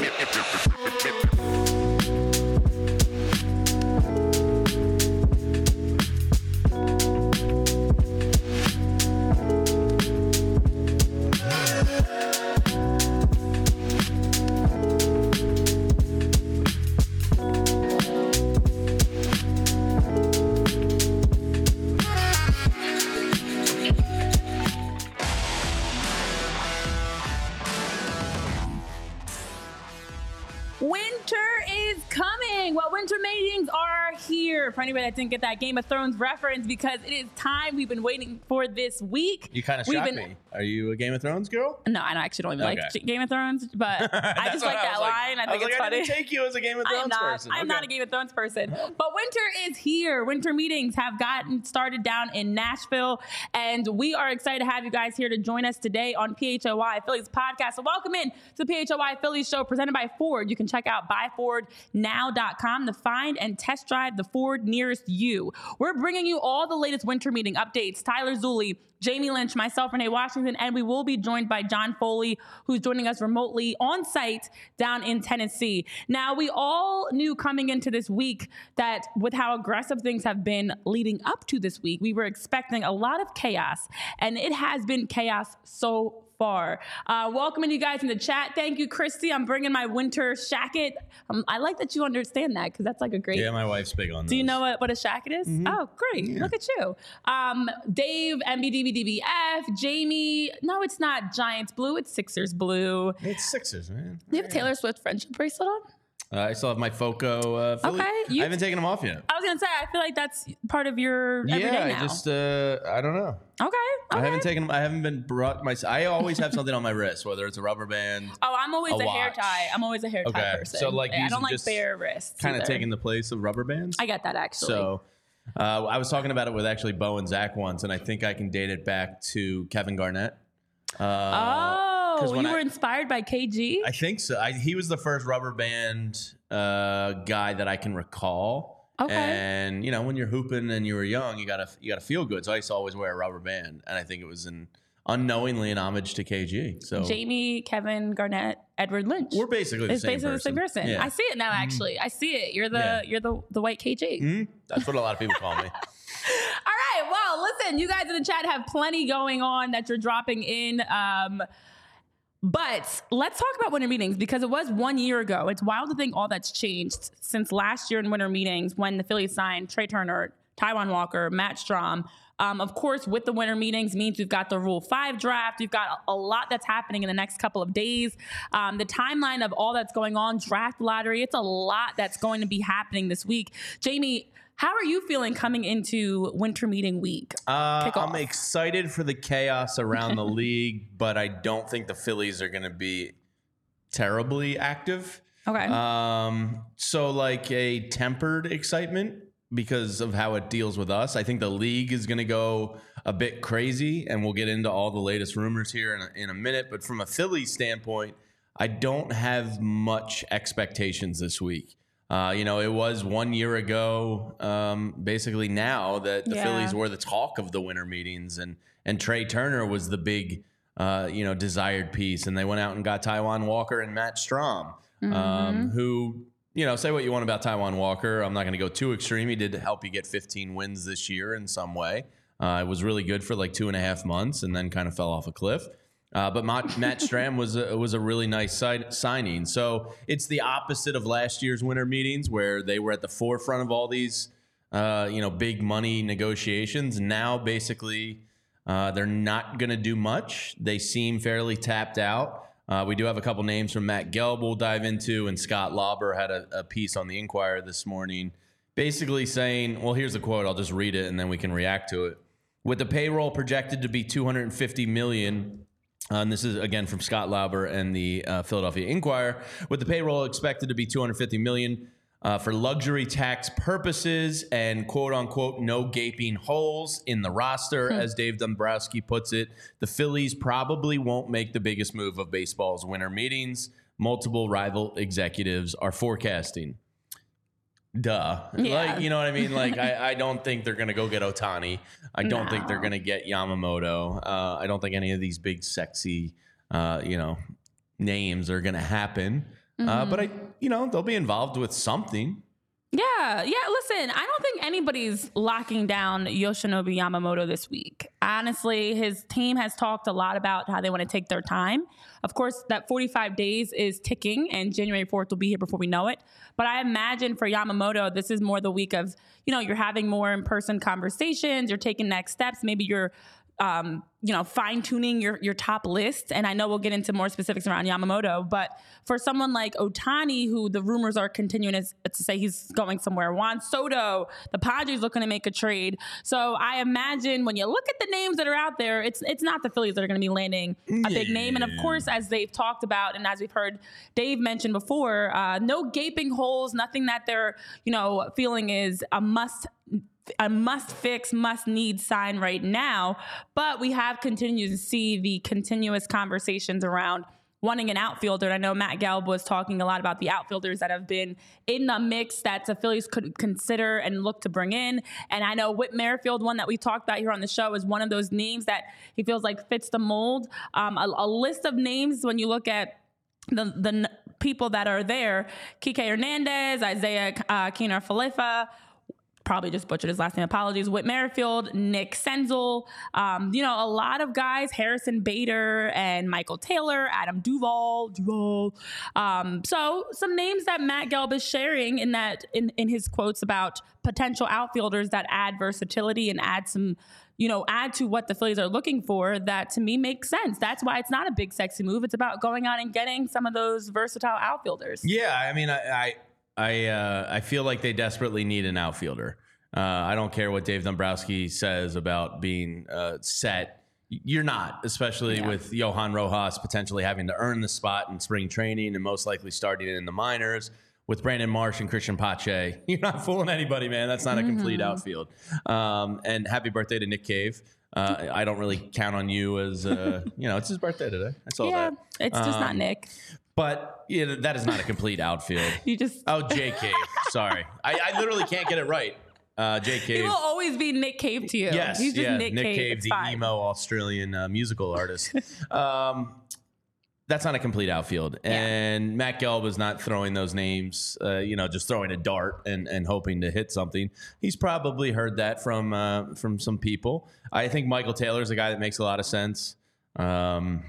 Yeah. Didn't get that Game of Thrones reference, because it is time we've been waiting for this week. You kind of shocked been- me. Are you a Game of Thrones girl? No, I actually don't even like Game of Thrones, but I just like that was line. I think it's like, funny. I didn't take you as a Game of Thrones I'm not. person. I'm not a Game of Thrones person. But winter is here. Winter meetings have gotten started down in Nashville, and we are excited to have you guys here to join us today on PHLY Phillies podcast. So welcome in to the PHLY Phillies show presented by Ford. You can check out buyfordnow.com to find and test drive the Ford nearest you. We're bringing you all the latest winter meeting updates. Tyler Zulli, Jamie Lynch, myself, Renee Washington, and we will be joined by John Foley, who's joining us remotely on site down in Tennessee. Now, we all knew coming into this week that with how aggressive things have been leading up to this week, we were expecting a lot of chaos, and it has been chaos so far. Uh, welcoming you guys in the chat. Thank you, Christy. I'm bringing my winter shacket. Um, I like that you understand that because that's like a great Yeah, my wife's big on. do you know what, what a shacket is? Oh, great. Look at you. Um, Dave, MBDBDBF, Jamie. No, it's not Giants blue. It's Sixers blue. It's Sixers, man. Do you have a Taylor Swift friendship bracelet on? Uh, I still have my Foco. Uh, Philly. Okay, you- I haven't taken them off yet. I was going to say, I feel like that's part of your everyday yeah, now. I just uh, I don't know. okay. I okay. haven't taken. I haven't been brought my. I always have something on my wrist, whether it's a rubber band, Oh, I'm always a a, hair watch. tie. I'm always a hair tie Okay, person. so, like, I don't like bare wrists. kind of either. taking the place of rubber bands. I get that actually. So uh, I was talking about it with actually Bo and Zach once, and I think I can date it back to Kevin Garnett. Uh, oh, you I- were inspired by KG? I think so. I, he was the first rubber band uh, guy that I can recall. Okay. And you know, when you're hooping and you were young, you gotta you gotta feel good. So I used to always wear a rubber band, and I think it was an unknowingly an homage to KG. So Jamie, Kevin, Garnett, Edward Lynch. we're basically the It's same basically the same person. Yeah. I see it now. Actually, I see it. You're the Yeah. you're the the white KG. Mhm. That's what a lot of people call me. All right. Well, listen, you guys in the chat have plenty going on that you're dropping in. Um, but let's talk about winter meetings because it was one year ago. It's wild to think all that's changed since last year in winter meetings when the Phillies signed Trea Turner, Taijuan Walker, Matt Strahm. Um, of course, with the winter meetings means we've got the Rule 5 draft. We've got a lot that's happening in the next couple of days. Um, the timeline of all that's going on, draft lottery, it's a lot that's going to be happening this week. Jamie, how are you feeling coming into winter meeting week? Uh, I'm excited for the chaos around the league, but I don't think the Phillies are going to be terribly active. Okay. Um, so like a tempered excitement because of how it deals with us. I think the league is going to go a bit crazy, and we'll get into all the latest rumors here in a, in a minute. But from a Phillies standpoint, I don't have much expectations this week. Uh, you know, it was one year ago, um, basically now that the Yeah. Phillies were the talk of the winter meetings, and and Trea Turner was the big, uh, you know, desired piece, and they went out and got Taijuan Walker and Matt Strahm, um, who you know, say what you want about Taijuan Walker. I'm not going to go too extreme. He did help you get 15 wins this year in some way. Uh, it was really good for like two and a half months, and then kind of fell off a cliff. Uh, but Matt, Matt Strahm was a, was a really nice si- signing. So it's the opposite of last year's winter meetings, where they were at the forefront of all these, uh, you know, big money negotiations. Now, basically, uh, they're not going to do much. They seem fairly tapped out. Uh, we do have a couple names from Matt Gelb we'll dive into, and Scott Lauber had a, a piece on the Inquirer this morning, basically saying, "Well, here's a quote. I'll just read it, and then we can react to it." With the payroll projected to be 250 million, and this is again from Scott Lauber and the uh, Philadelphia Inquirer. With the payroll expected to be 250 million uh, for luxury tax purposes and quote unquote no gaping holes in the roster, as Dave Dombrowski puts it, the Phillies probably won't make the biggest move of baseball's winter meetings. Multiple rival executives are forecasting. Duh. Yeah. Like, you know what I mean? Like, I, I don't think they're going to go get Ohtani. I don't think they're going to get Yamamoto. Uh, I don't think any of these big, sexy, uh, you know, names are going to happen. Uh, but I, you know, they'll be involved with something. Yeah, yeah. Listen, I don't think anybody's locking down Yoshinobu Yamamoto this week. Honestly, his team has talked a lot about how they want to take their time. Of course, that 45 days is ticking, and January 4th will be here before we know it. But I imagine for Yamamoto, this is more the week of, you know, you're having more in person conversations, you're taking next steps. Maybe you're um, you know, fine tuning your your top list. And I know we'll get into more specifics around Yamamoto, but for someone like Ohtani, who the rumors are continuing as, to say he's going somewhere, Juan Soto, the Padres looking to make a trade. So I imagine when you look at the names that are out there, it's it's not the Phillies that are going to be landing a big name. And of course, as they've talked about, and as we've heard Dave mention before, uh, no gaping holes, nothing that they're you know feeling is a must a must fix, must need sign right now. But we have continued to see the continuous conversations around wanting an outfielder. And I know Matt Gelb was talking a lot about the outfielders that have been in the mix that the Phillies could consider and look to bring in. And I know Whit Merrifield, one that we talked about here on the show, is one of those names that he feels like fits the mold. Um, a, a list of names when you look at the the people that are there: Kike Hernandez, Isiah uh, Kiner Falefa probably just butchered his last name. Apologies. Whit Merrifield, Nick Senzel, um, you know, a lot of guys, Harrison Bader and Michael Taylor, Adam Duvall, Duvall. Um, so some names that Matt Gelb is sharing in that in, in his quotes about potential outfielders that add versatility and add some you know, add to what the Phillies are looking for that to me makes sense. That's why it's not a big sexy move. It's about going out and getting some of those versatile outfielders. Yeah, I mean, I, I I uh, I feel like they desperately need an outfielder. Uh, I don't care what Dave Dombrowski says about being uh, set. You're not, especially yeah. with Johan Rojas potentially having to earn the spot in spring training and most likely starting in the minors. With Brandon Marsh and Cristian Pache, you're not fooling anybody, man. That's not a complete mm-hmm. outfield. Um, and happy birthday to Nick Cave. Uh, I don't really count on you as, uh, you know, it's his birthday today. That's all yeah, that. It's just um, not Nick. But yeah, that is not a complete outfield. you just oh J.K. Sorry, I, I, literally can't get it right. Uh, J. Cave. He will always be Nick Cave to you. Yes, he's just yeah, Nick, Nick Cave, Cave the fine. emo Australian uh, musical artist. um, that's not a complete outfield, yeah. and Matt Gelb is not throwing those names. Uh, you know, just throwing a dart and, and hoping to hit something. He's probably heard that from uh, from some people. I think Michael Taylor is a guy that makes a lot of sense. Um,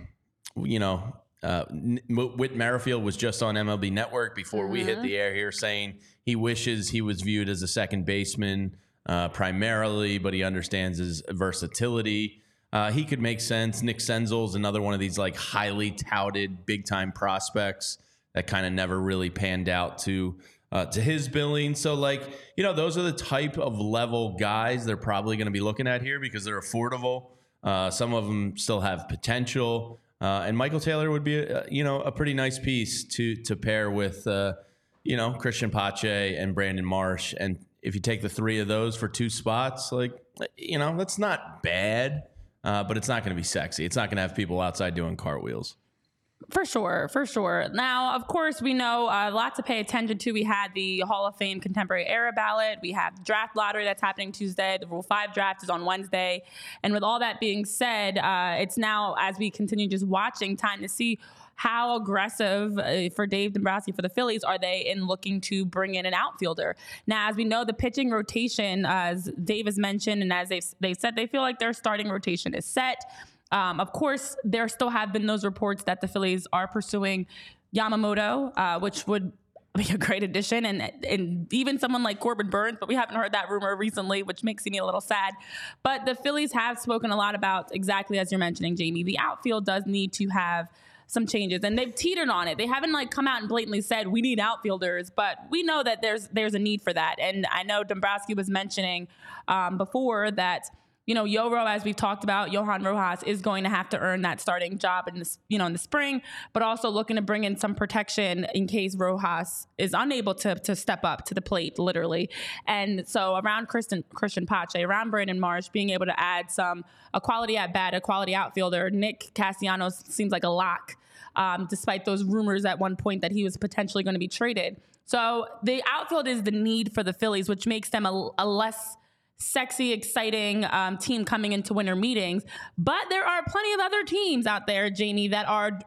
you know, uh, Whit Merrifield was just on MLB Network before mm-hmm. we hit the air here, saying he wishes he was viewed as a second baseman uh, primarily, but he understands his versatility. Uh, he could make sense. Nick Senzel's another one of these like highly touted big time prospects that kind of never really panned out to uh, to his billing. So like you know those are the type of level guys they're probably going to be looking at here because they're affordable. Uh, some of them still have potential. Uh, and Michael Taylor would be, a, you know, a pretty nice piece to to pair with, uh, you know, Cristian Pache and Brandon Marsh. And if you take the three of those for two spots, like, you know, that's not bad, uh, but it's not going to be sexy. It's not going to have people outside doing cartwheels. For sure, for sure. Now, of course, we know uh, lot to pay attention to. We had the Hall of Fame Contemporary Era ballot. We have draft lottery that's happening Tuesday. The Rule 5 draft is on Wednesday. And with all that being said, uh, it's now, as we continue just watching, time to see how aggressive uh, for Dave Dombrowski for the Phillies are they in looking to bring in an outfielder? Now, as we know, the pitching rotation, as Dave has mentioned, and as they've, they said, they feel like their starting rotation is set. Um, of course, there still have been those reports that the Phillies are pursuing Yamamoto, uh, which would be a great addition, and and even someone like Corbin Burnes, but we haven't heard that rumor recently, which makes me a little sad. But the Phillies have spoken a lot about exactly as you're mentioning, Jamie. The outfield does need to have some changes, and they've teetered on it. They haven't like come out and blatantly said we need outfielders, but we know that there's there's a need for that. And I know Dombrowski was mentioning um, before that you know, Yoro, as we've talked about, Johan Rojas is going to have to earn that starting job in this, you know, in the spring, but also looking to bring in some protection in case Rojas is unable to to step up to the plate, literally. And so around Cristian Cristian Pache, around Brandon Marsh, being able to add some a quality at bat, a quality outfielder. Nick Castellanos seems like a lock, um, despite those rumors at one point that he was potentially going to be traded. So the outfield is the need for the Phillies, which makes them a, a less sexy, exciting um, team coming into winter meetings. But there are plenty of other teams out there, Jamie, that are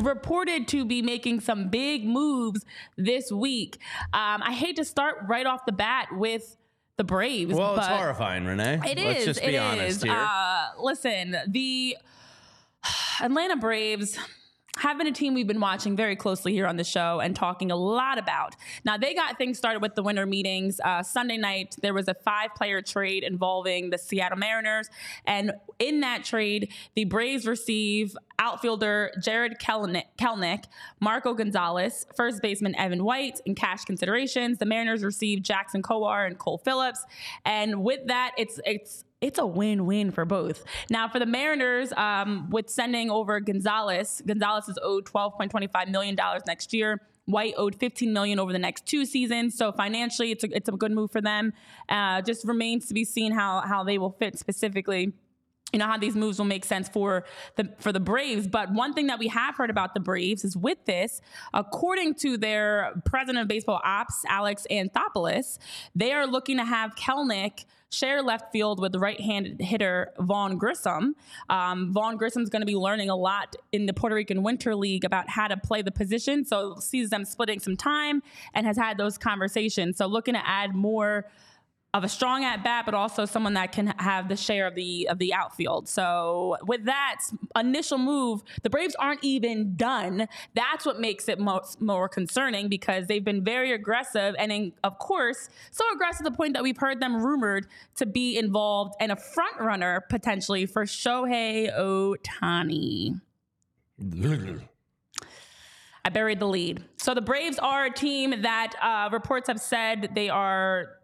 reported to be making some big moves this week. Um, I hate to start right off the bat with the Braves. Well, it's horrifying, Renee. It is. Let's just be it honest is. here. Uh, listen, the Atlanta Braves have been a team we've been watching very closely here on the show and talking a lot about. Now, they got things started with the winter meetings. Uh, Sunday night, there was a five player trade involving the Seattle Mariners. And in that trade, the Braves receive outfielder Jarred Kelenic, Kelnick, Marco Gonzalez, first baseman Evan White, and cash considerations. The Mariners receive Jackson Kowar and Cole Phillips. And with that, it's it's it's a win-win for both. Now, for the Mariners, um, with sending over Gonzalez, Gonzalez is owed $12.25 million next year. White owed 15 million over the next two seasons, so financially, it's a it's a good move for them. Uh, just remains to be seen how how they will fit specifically you know how these moves will make sense for the for the Braves. But one thing that we have heard about the Braves is with this, according to their president of baseball ops, Alex Anthopoulos, they are looking to have Kelnick share left field with right-handed hitter Vaughn Grissom. Um, Vaughn Grissom's going to be learning a lot in the Puerto Rican Winter League about how to play the position. So sees them splitting some time and has had those conversations. So looking to add more of a strong at bat, but also someone that can have the share of the of the outfield. So with that initial move, the Braves aren't even done. That's what makes it most more concerning because they've been very aggressive and, in, of course, so aggressive to the point that we've heard them rumored to be involved and a front runner potentially for Shohei Ohtani. I buried the lead. So the Braves are a team that uh, reports have said they are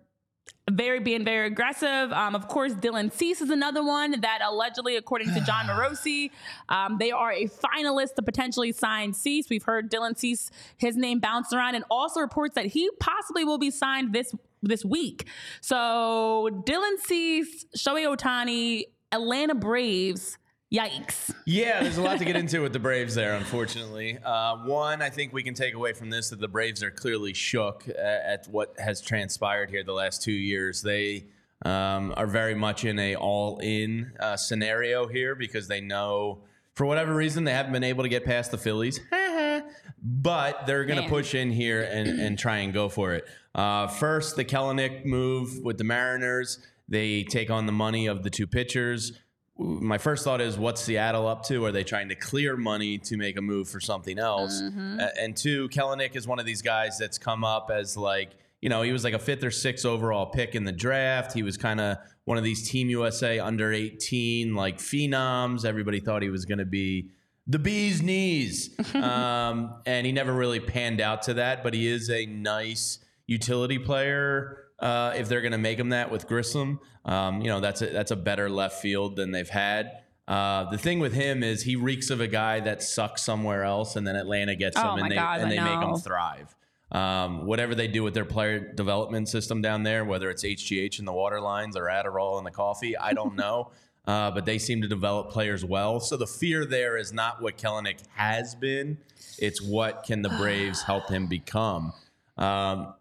very being very aggressive. Um, of course, Dylan Cease is another one that allegedly, according to Jon Morosi, um, they are a finalist to potentially sign Cease. We've heard Dylan Cease his name bounce around, and also reports that he possibly will be signed this this week. So Dylan Cease, Shohei Ohtani, Atlanta Braves. Yikes. Yeah, there's a lot to get into with the Braves there, unfortunately. Uh, one, I think we can take away from this that the Braves are clearly shook at what has transpired here the last two years. They um, are very much in a all-in uh, scenario here because they know, for whatever reason, they haven't been able to get past the Phillies. but they're going to push in here and, and try and go for it. Uh, first, the Kelenic move with the Mariners. They take on the money of the two pitchers my first thought is what's Seattle up to? Are they trying to clear money to make a move for something else? A- And two, Kelenic is one of these guys that's come up as like, you know, he was like a fifth or sixth overall pick in the draft. He was kind of one of these Team USA under 18 like phenoms. Everybody thought he was going to be the bee's knees. um, and he never really panned out to that, but he is a nice utility player uh, if they're going to make him that with Grissom. Um, you know, that's a, that's a better left field than they've had. Uh, the thing with him is he reeks of a guy that sucks somewhere else, and then Atlanta gets Oh him and they God, and they make him thrive. Um, whatever they do with their player development system down there, whether it's HGH in the water lines or Adderall in the coffee, I don't know. Uh, but they seem to develop players well. So the fear there is not what Kelenic has been; it's what can the Braves help him become. Um,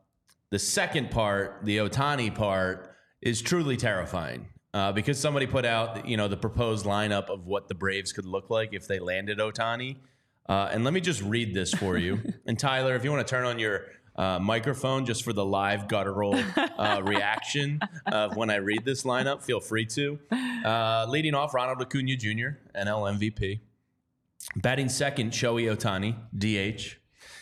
the second part, the Ohtani part, is truly terrifying uh, because somebody put out, you know, the proposed lineup of what the Braves could look like if they landed Ohtani. Uh, and let me just read this for you. and Tyler, if you want to turn on your uh, microphone just for the live guttural uh, reaction of when I read this lineup, feel free to. Uh, leading off, Ronald Acuna Jr., NL MVP. Batting second, Shohei Ohtani, DH.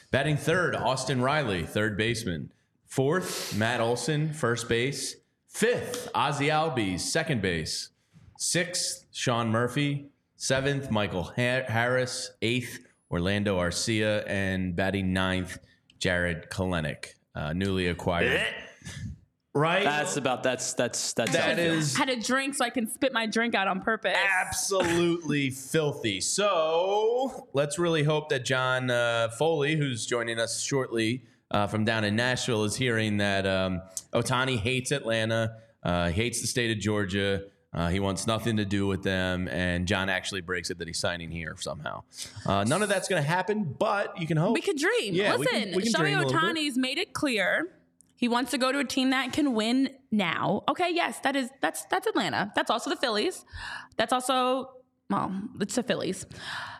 Batting third, Austin Riley, third baseman. Fourth, Matt Olson, first base. Fifth, Ozzie Albies, second base. Sixth, Sean Murphy. Seventh, Michael Ha- Harris. Eighth, Orlando Arcia. And batting ninth, Jarred Kelenic, uh, newly acquired. right? That's about that's that's that's that how I feel. is Had a drink so I can spit my drink out on purpose. absolutely filthy. So let's really hope that John uh, Foley, who's joining us shortly uh, from down in Nashville, is hearing that um, Ohtani hates Atlanta, uh, hates the state of Georgia. Uh, he wants nothing to do with them, and John actually breaks it that he's signing here somehow. Uh, none of that's going to happen, but you can hope. We could dream. Yeah, Listen, we can dream a Shohei. Ohtani's made it clear he wants to go to a team that can win now. Okay, yes, that is that's that's Atlanta. That's also the Phillies. That's also well, it's the Phillies.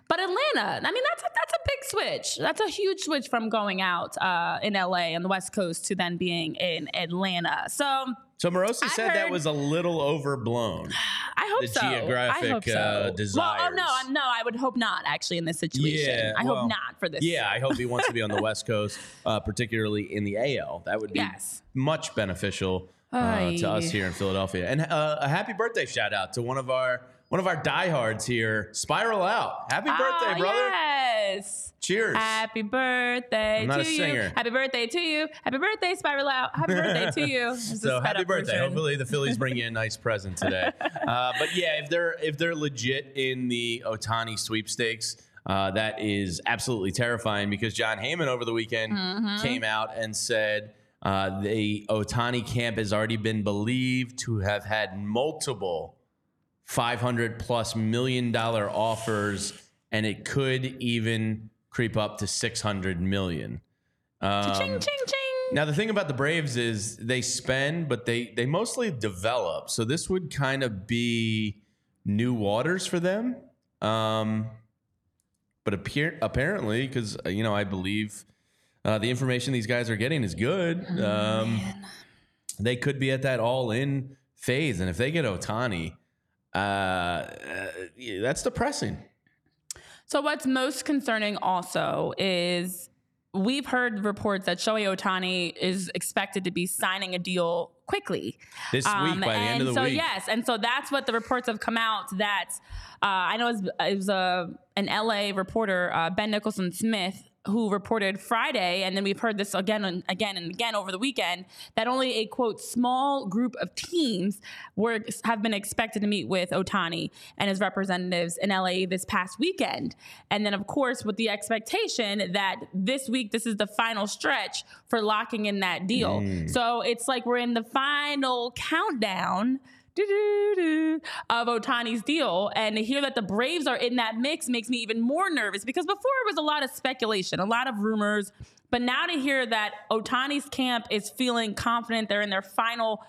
But Atlanta, I mean, that's a, that's a big switch. That's a huge switch from going out uh, in LA on the West Coast to then being in Atlanta. So So Morosi I said that was a little overblown. I hope The so. I geographic, hope so. uh, Well, oh no. No, I would hope not. Actually, in this situation, Yeah, I well, hope not for this. Yeah, I hope he wants to be on the West Coast, uh, particularly in the AL. That would be Yes. much beneficial uh, to us here in Philadelphia. And uh, a happy birthday shout out to one of our one of our diehards here, Spiral Out. Happy birthday, Ah, brother! Yes. Cheers. Happy birthday I'm not to a singer. you. Happy birthday to you. Happy birthday, Spiral Out. Happy birthday to you. So happy birthday! Hopefully the Phillies bring you a nice present today. Uh, but yeah, if they're if they're legit in the Ohtani sweepstakes, uh, that is absolutely terrifying because Jon Heyman over the weekend Mm-hmm. came out and said uh, the Ohtani camp has already been believed to have had multiple 500 plus million dollar offers, and it could even creep up to 600 million. Um, Ching, ching, ching. now the thing about the Braves is they spend, but they they mostly develop. So this would kind of be new waters for them. Um, but appear, apparently, because you know I believe uh, the information these guys are getting is good. Um, they could be at that all in phase, and if they get Ohtani, uh, uh, yeah, that's depressing. So what's most concerning also is we've heard reports that Shohei Ohtani is expected to be signing a deal quickly This week, by the end of the Um, so week, yes, and so that's what the reports have come out that uh, I know it was, it was a an LA reporter uh, Ben Nicholson Smith who reported Friday, and then we've heard this again and again and again over the weekend that only a quote small group of teams were have been expected to meet with Ohtani and his representatives in LA this past weekend, and then of course with the expectation that this week this is the final stretch for locking in that deal. Mm. So it's like we're in the final countdown of Ohtani's deal. And to hear that the Braves are in that mix makes me even more nervous because before it was a lot of speculation, a lot of rumors. But now to hear that Ohtani's camp is feeling confident, they're in their final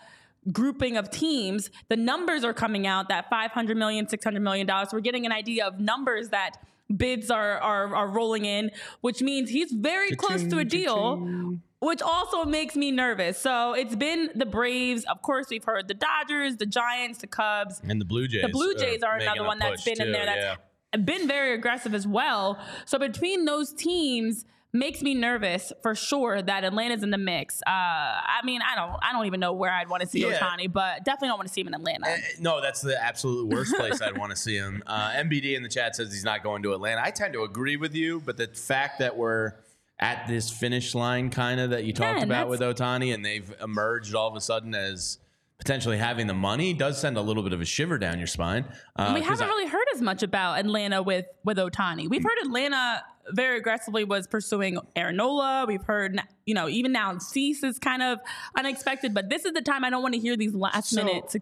grouping of teams, the numbers are coming out that 500 million, 600 million dollars. We're getting an idea of numbers that bids are are, are rolling in, which means he's very close to a deal which also makes me nervous. So it's been the Braves. Of course, we've heard the Dodgers, the Giants, the Cubs. and the Blue Jays. The Blue Jays are making another one that's been in there that's yeah. been very aggressive as well. So between those teams makes me nervous for sure that Atlanta's in the mix. Uh, I mean, I don't I don't even know where I'd want to see Yeah. Ohtani, but definitely don't want to see him in Atlanta. Uh, No, that's the absolute worst place I'd want to see him. Uh, MBD in the chat says he's not going to Atlanta. I tend to agree with you, but the fact that we're at this finish line, kind of that you talked and about with Ohtani, and they've emerged all of a sudden as potentially having the money, does send a little bit of a shiver down your spine. Uh, we haven't I- really heard as much about Atlanta with with Ohtani. We've heard Atlanta very aggressively was pursuing Aaron Nola. We've heard, you know, even now Cease is kind of unexpected. But this is the time I don't want to hear these last So- minute,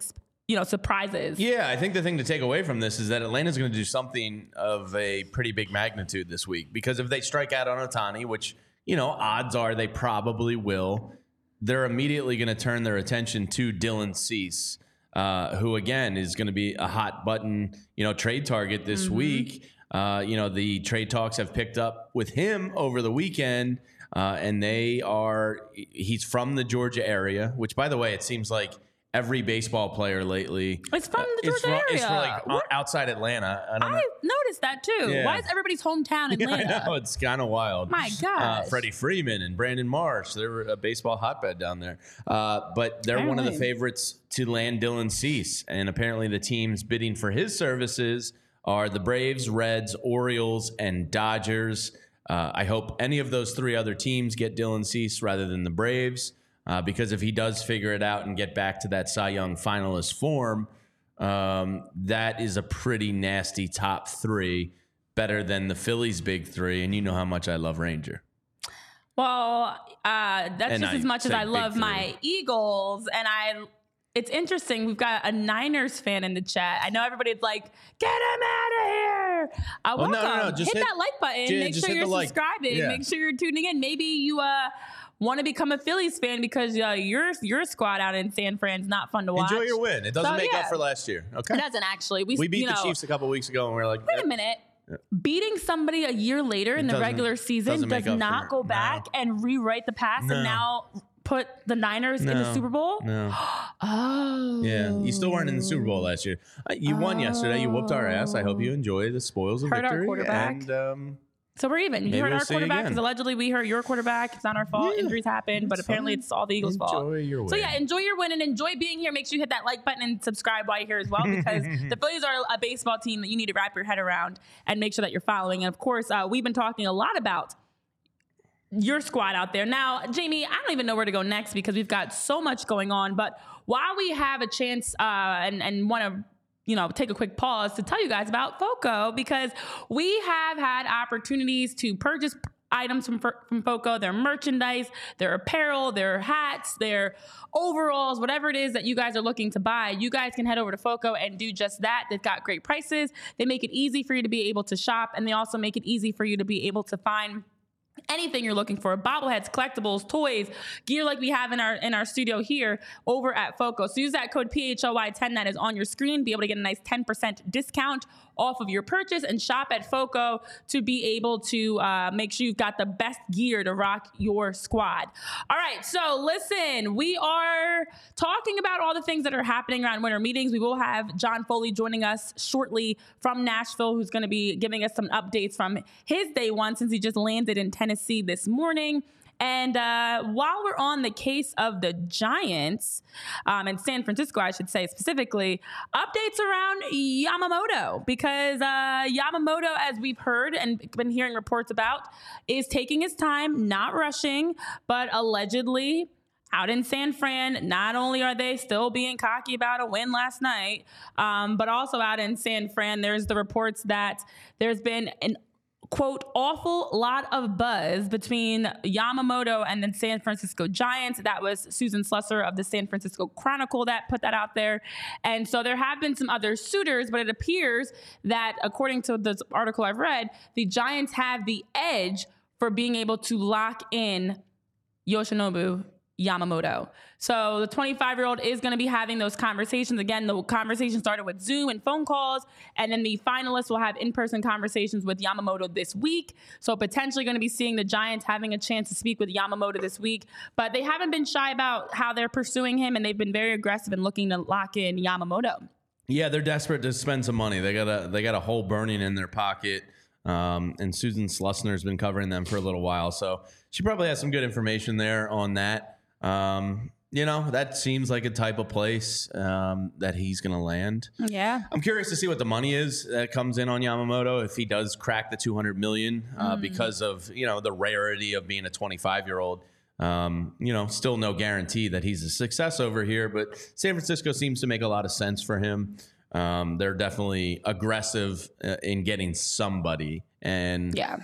you know, surprises. Yeah, I think the thing to take away from this is that Atlanta's going to do something of a pretty big magnitude this week because if they strike out on Ohtani, which, you know, odds are they probably will, they're immediately going to turn their attention to Dylan Cease, uh, who, again, is going to be a hot button, you know, trade target this week. Uh, you know, the trade talks have picked up with him over the weekend. Uh, and they are, he's from the Georgia area, which, by the way, it seems like every baseball player lately It's from the it's Georgia from, It's from area. like We're- o- outside Atlanta. I. I noticed that too. Yeah. Why is everybody's hometown I Atlanta? know it's kind of wild. My uh, gosh. Freddie Freeman and Brandon Marsh, they're a baseball hotbed down there. Uh, but they're one of the favorites to land Dylan Cease, and apparently the teams bidding for his services are the Braves, Reds, Orioles, and Dodgers. Uh, I hope any of those three other teams get Dylan Cease rather than the Braves, uh, because if he does figure it out and get back to that Cy Young finalist form, um, that is a pretty nasty top three, better than the Phillies' big three. And you know how much I love Ranger. Well, uh, that's And just I as much as I love my Eagles, and I. It's interesting. We've got a Niners fan in the chat. I know everybody's like, "Get him out of here!" Uh, Well, welcome. no, no, no, hit, hit- that like button. Yeah, Make sure you're the like. subscribing. Yeah. Make sure you're tuning in. Maybe you uh want to become a Phillies fan because uh, your your squad out in San Fran's not fun to watch. Enjoy your win. It doesn't So, make yeah. up for last year. Okay. It doesn't actually. We We beat you the Chiefs a couple weeks ago, and we are like, Wait a minute. Beating somebody a year later in the regular season does not go no. back and rewrite the past No. and now put the Niners in the Super Bowl. No. Oh, Yeah, you still weren't in the Super Bowl last year. You won yesterday. You whooped our ass. I hope you enjoy the spoils of Hurt our quarterback. And um, So we're even. You hurt we'll our quarterback because allegedly we hurt your quarterback. It's not our fault. Yeah, Injuries happen, but apparently fine. it's all the Eagles' fault. your win. So yeah, enjoy your win and enjoy being here. Make sure you hit that like button and subscribe while you're here as well, because the Phillies are a baseball team that you need to wrap your head around and make sure that you're following. And of course, uh, we've been talking a lot about your squad out there. Now, Jamie, I don't even know where to go next because we've got so much going on. But while we have a chance uh, and and want to you know take a quick pause to tell you guys about Foco because we have had opportunities to purchase items from from Foco, their merchandise, their apparel, their hats, their overalls, whatever it is that you guys are looking to buy, you guys can head over to Foco and do just that. They've got great prices. They make it easy for you to be able to shop and they also make it easy for you to be able to find anything you're looking for bobbleheads collectibles toys gear like we have in our in our studio here over at foco. So use that code phly10 that is on your screen be able to get a nice 10% discount off of your purchase and shop at foco to be able to uh, make sure you've got the best gear to rock your squad all right so listen we are talking about all the things that are happening around winter meetings we will have john foley joining us shortly from nashville who's going to be giving us some updates from his day one since he just landed in Tennessee this morning. And uh, while we're on the case of the Giants um, and San Francisco, I should say specifically, updates around Yamamoto. Because uh, Yamamoto, as we've heard and been hearing reports about, is taking his time, not rushing, but allegedly out in San Fran, not only are they still being cocky about a win last night, um, but also out in San Fran, there's the reports that there's been an quote awful lot of buzz between Yamamoto and the San Francisco Giants. That was Susan Slusser of the San Francisco Chronicle that put that out there. And so there have been some other suitors, but it appears that according to this article I've read, the Giants have the edge for being able to lock in Yoshinobu Yamamoto. So the 25 year old is going to be having those conversations. Again, the conversation started with Zoom and phone calls, and then the finalists will have in person conversations with Yamamoto this week. So potentially going to be seeing the Giants having a chance to speak with Yamamoto this week. But they haven't been shy about how they're pursuing him, and they've been very aggressive in looking to lock in Yamamoto. Yeah, they're desperate to spend some money. They got a they got a hole burning in their pocket. Um, and Susan Slusser's been covering them for a little while, so she probably has some good information there on that. Um, you know, that seems like a type of place um, that he's going to land. Yeah. I'm curious to see what the money is that comes in on Yamamoto if he does crack the 200 million uh, because of you know the rarity of being a 25 year old. Um, you know, still no guarantee that he's a success over here, but San Francisco seems to make a lot of sense for him. Um, they're definitely aggressive uh, in getting somebody, and Yeah.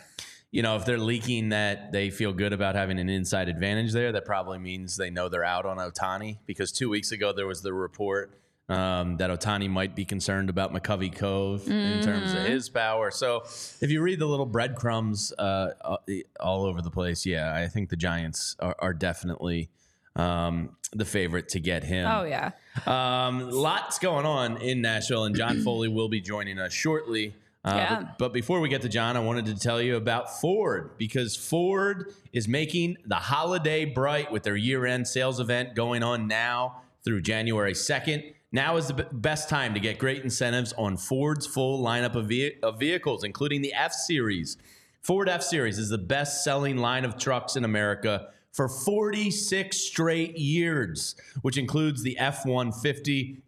You know, if they're leaking that they feel good about having an inside advantage there, that probably means they know they're out on Ohtani because two weeks ago there was the report um, that Ohtani might be concerned about McCovey Cove in terms of his power. So if you read the little breadcrumbs uh, uh, all over the place, yeah, I think the Giants are, are definitely um, the favorite to get him. Oh, yeah. Um, lots going on in Nashville, and John Foley will be joining us shortly. Uh, Yeah. but, but before we get to John, I wanted to tell you about Ford because Ford is making the holiday bright with their year end sales event going on now through January 2nd. Now is the best time to get great incentives on Ford's full lineup of, ve- of vehicles, including the F Series. Ford F Series is the best selling line of trucks in America for 46 straight years, which includes the F 150.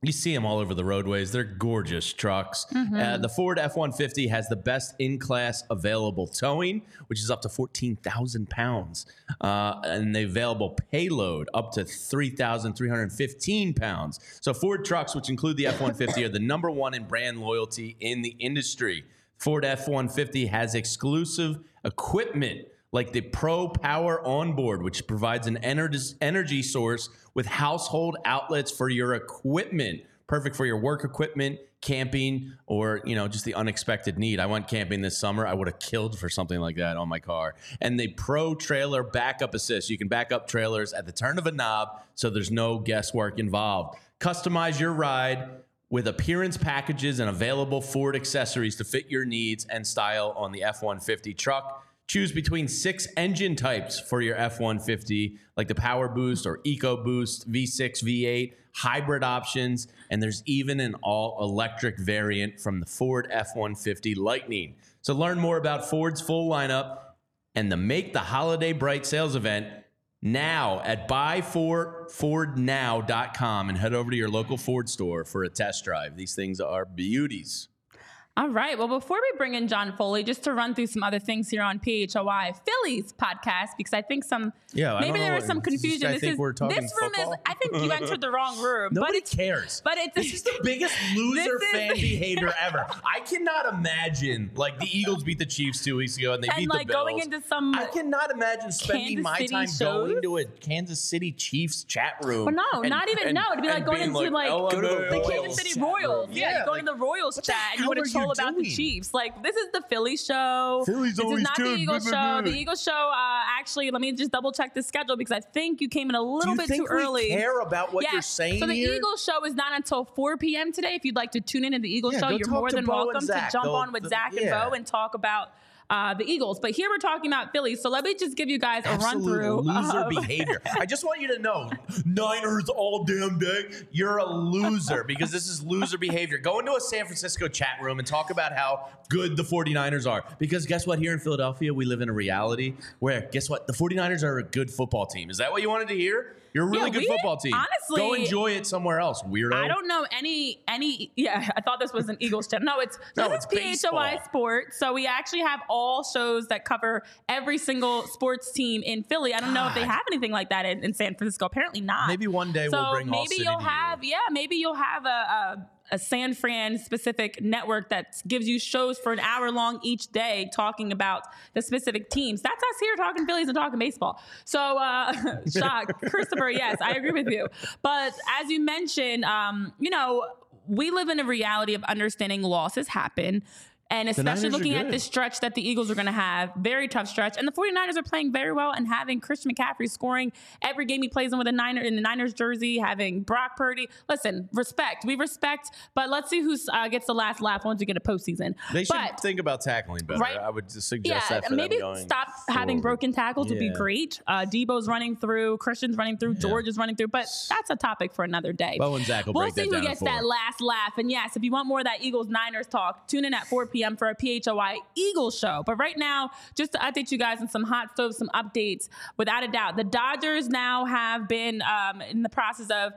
You see them all over the roadways. They're gorgeous trucks. Uh, the Ford F 150 has the best in class available towing, which is up to 14,000 pounds, uh, and the available payload up to 3,315 pounds. So, Ford trucks, which include the F 150, are the number one in brand loyalty in the industry. Ford F 150 has exclusive equipment like the Pro Power Onboard, which provides an ener- energy source with household outlets for your equipment. perfect for your work equipment, camping, or you know just the unexpected need. I went camping this summer. I would have killed for something like that on my car. And the Pro Trailer Backup Assist. You can back up trailers at the turn of a knob, so there's no guesswork involved. Customize your ride with appearance packages and available Ford accessories to fit your needs and style on the F 150 truck. Choose between six engine types for your F 150, like the Power Boost or Eco Boost, V6, V8, hybrid options, and there's even an all electric variant from the Ford F 150 Lightning. So learn more about Ford's full lineup and the Make the Holiday Bright sales event now at buyfordfordnow.com and head over to your local Ford store for a test drive. These things are beauties. All right. Well, before we bring in John Foley, just to run through some other things here on PHLY Phillies podcast, because I think some Yeah, I maybe there is some what- does this confusion. This is this room is. I think you entered the wrong room. but Nobody it's, cares. But it's This is the biggest loser is- fan behavior ever. I cannot imagine like the Eagles beat the Chiefs two weeks ago and they and beat like the Bills. going into some. I cannot imagine spending Kansas my City time going shows? to a Kansas City Chiefs chat room. Well, no, and- not even and- no. It'd be like going into like, oh, Go to the Kansas City Royals. Yeah, Yeah, you go like, to the Royals chat and you want are to you troll about the? Chiefs. Like this is the Philly show. Philly's this always is not the. Eagles show. The. Eagles show. Uh, actually, let me just double check the schedule because I think you came in a little bit too early. care about what Yes. you're saying So the here? Eagles show is not until 4 p.m. today. If you'd like to tune in to the Eagles Yeah, show, you're more than Bo welcome to jump They'll- on with Zach and yeah. Bo and talk about uh, the Eagles. But here we're talking about Philly. So let me just give you guys a run through. loser of- behavior. I just want you to know, Niners all damn day. You're a loser because this is loser behavior. Go into a San Francisco chat room and talk about how good the 49ers are. Because guess what? Here in Philadelphia, we live in a reality where, guess what? The 49ers are a good football team. Is that what you wanted to hear? You're a really Yeah, good we- football team. honestly- go enjoy it somewhere else, weirdo. I don't know any any. Yeah, I thought this was an Eagles channel. No, it's No, this it's is PHLY. Sports. So we actually have all shows that cover every single sports team in Philly. I don't know if they have anything like that in, in San Francisco. Apparently not. Maybe one day so we'll bring maybe you'll to you. have yeah maybe you'll have a. a a San Fran specific network that gives you shows for an hour long each day talking about the specific teams. That's us here talking Phillies and talking baseball. So, uh, shock, Christopher, yes, I agree with you. But as you mentioned, um, you know, we live in a reality of understanding losses happen. And especially looking at the stretch that the Eagles are going to have, very tough stretch. And the 49ers are playing very well and having Christian McCaffrey scoring every game he plays in with a Niner in the Niners jersey, having Brock Purdy. Listen, respect. We respect, but let's see who uh, gets the last laugh once we get a postseason. They should but, think about tackling better. Right. I would suggest yeah, that for maybe them going stop having broken tackles would be great. Uh, Deebo's running through, Christian's running through, George is running through, but that's a topic for another day. Bo and Zach will we'll see who gets that last laugh. And yes, if you want more of that Eagles Niners talk, tune in at 4 p.m. for a PHLY Eagles show. But right now, just to update you guys on some hot stove, some updates, without a doubt, the Dodgers now have been um, in the process of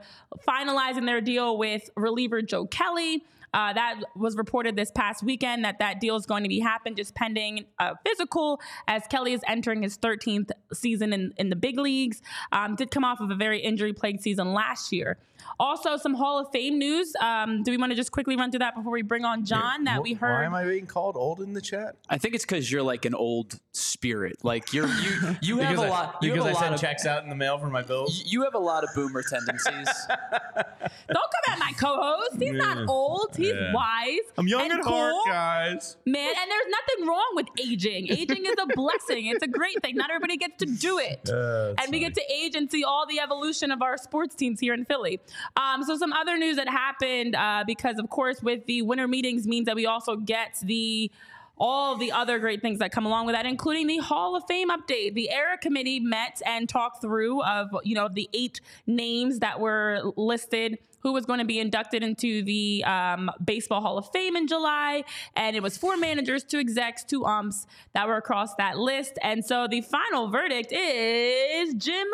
finalizing their deal with reliever Joe Kelly. Uh, that was reported this past weekend that that deal is going to be happen just pending a physical as Kelly is entering his 13th season in, in the big leagues. Um, did come off of a very injury plagued season last year. Also, some Hall of Fame news. Um, do we want to just quickly run through that before we bring on John? That we heard. Why am I being called old in the chat? I think it's because you're like an old spirit. Like you're you you have because a I, lot. You because have a I lot send of checks out in the mail for my bills. you have a lot of boomer tendencies. Don't come at my co-host. He's not old. He's Yeah. wise. I'm young and at cool. heart, guys. Man, and there's nothing wrong with aging. Aging is a blessing. It's a great thing. Not everybody gets to do it. Uh, and we get to age and see all the evolution of our sports teams here in Philly. Um, so some other news that happened uh, because, of course, with the winter meetings means that we also get the all the other great things that come along with that, including the Hall of Fame update. The ERA committee met and talked through of you know the eight names that were listed who was going to be inducted into the um, Baseball Hall of Fame in July. And it was four managers, two execs, two umps that were across that list. And so the final verdict is Jim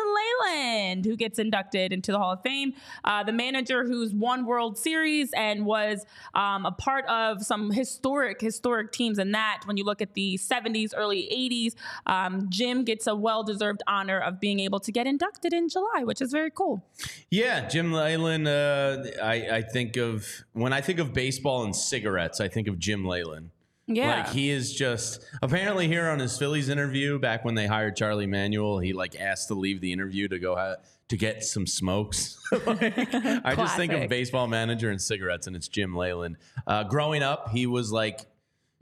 Leyland, who gets inducted into the Hall of Fame. Uh, the manager who's won World Series and was um, a part of some historic, historic teams in that. When you look at the 70s, early 80s, um, Jim gets a well deserved honor of being able to get inducted in July, which is very cool. Yeah, Jim Leyland. Uh, I, I think of when I think of baseball and cigarettes, I think of Jim Leyland. Yeah. Like he is just apparently here on his Phillies interview back when they hired Charlie Manuel, he like asked to leave the interview to go ha- to get some smokes. Like, I just think of baseball manager and cigarettes, and it's Jim Leyland. Uh, growing up, he was like.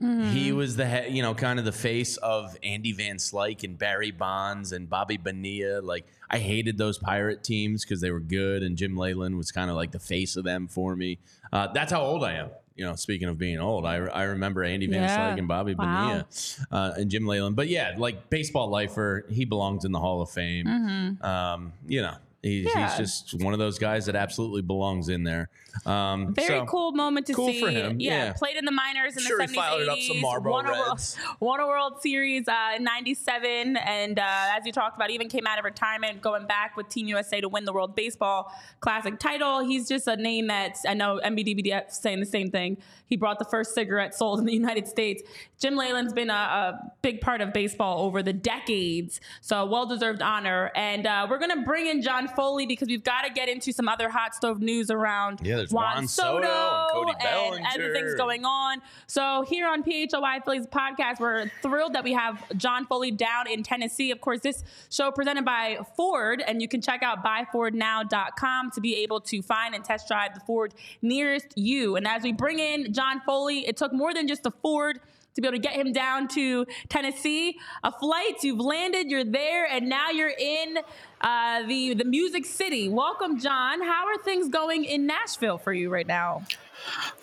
Mm-hmm. He was the he- you know kind of the face of Andy Van Slyke and Barry Bonds and Bobby Bonilla. Like I hated those pirate teams because they were good, and Jim Leyland was kind of like the face of them for me. Uh, that's how old I am. You know, speaking of being old, I, I remember Andy Van Yeah. Slyke and Bobby Wow. Bonilla uh, and Jim Leyland. But yeah, like baseball lifer, he belongs in the Hall of Fame. Um, you know, he's. Yeah. he's just one of those guys that absolutely belongs in there. Um, Very so- cool moment to cool see. for him, yeah. played in the minors in Sure, the he 70s, fired up some 80s, Marlboro won a, World, Reds. won a World Series uh, in 97. And uh, as you talked about, even came out of retirement, going back with Team USA to win the World Baseball Classic title. He's just a name that I know MBDBDF is saying the same thing. He brought the first cigarette sold in the United States. Jim Leyland's been a, a big part of baseball over the decades. So well deserved honor. And uh, we're going to bring in John Foley because we've got to get into some other hot stove news around Yeah, there's Juan, Juan Soto, Soto and Cody and other things going on. So here on PHLY Phillies podcast, we're thrilled that we have John Foley down in Tennessee. Of course, this show presented by Ford, and you can check out buyfordnow.com to be able to find and test drive the Ford nearest you. And as we bring in John Foley, it took more than just a Ford to be able to get him down to Tennessee. A flight, you've landed, you're there, and now you're in uh, the the Music City. Welcome, John. How are things going in Nashville for you right now?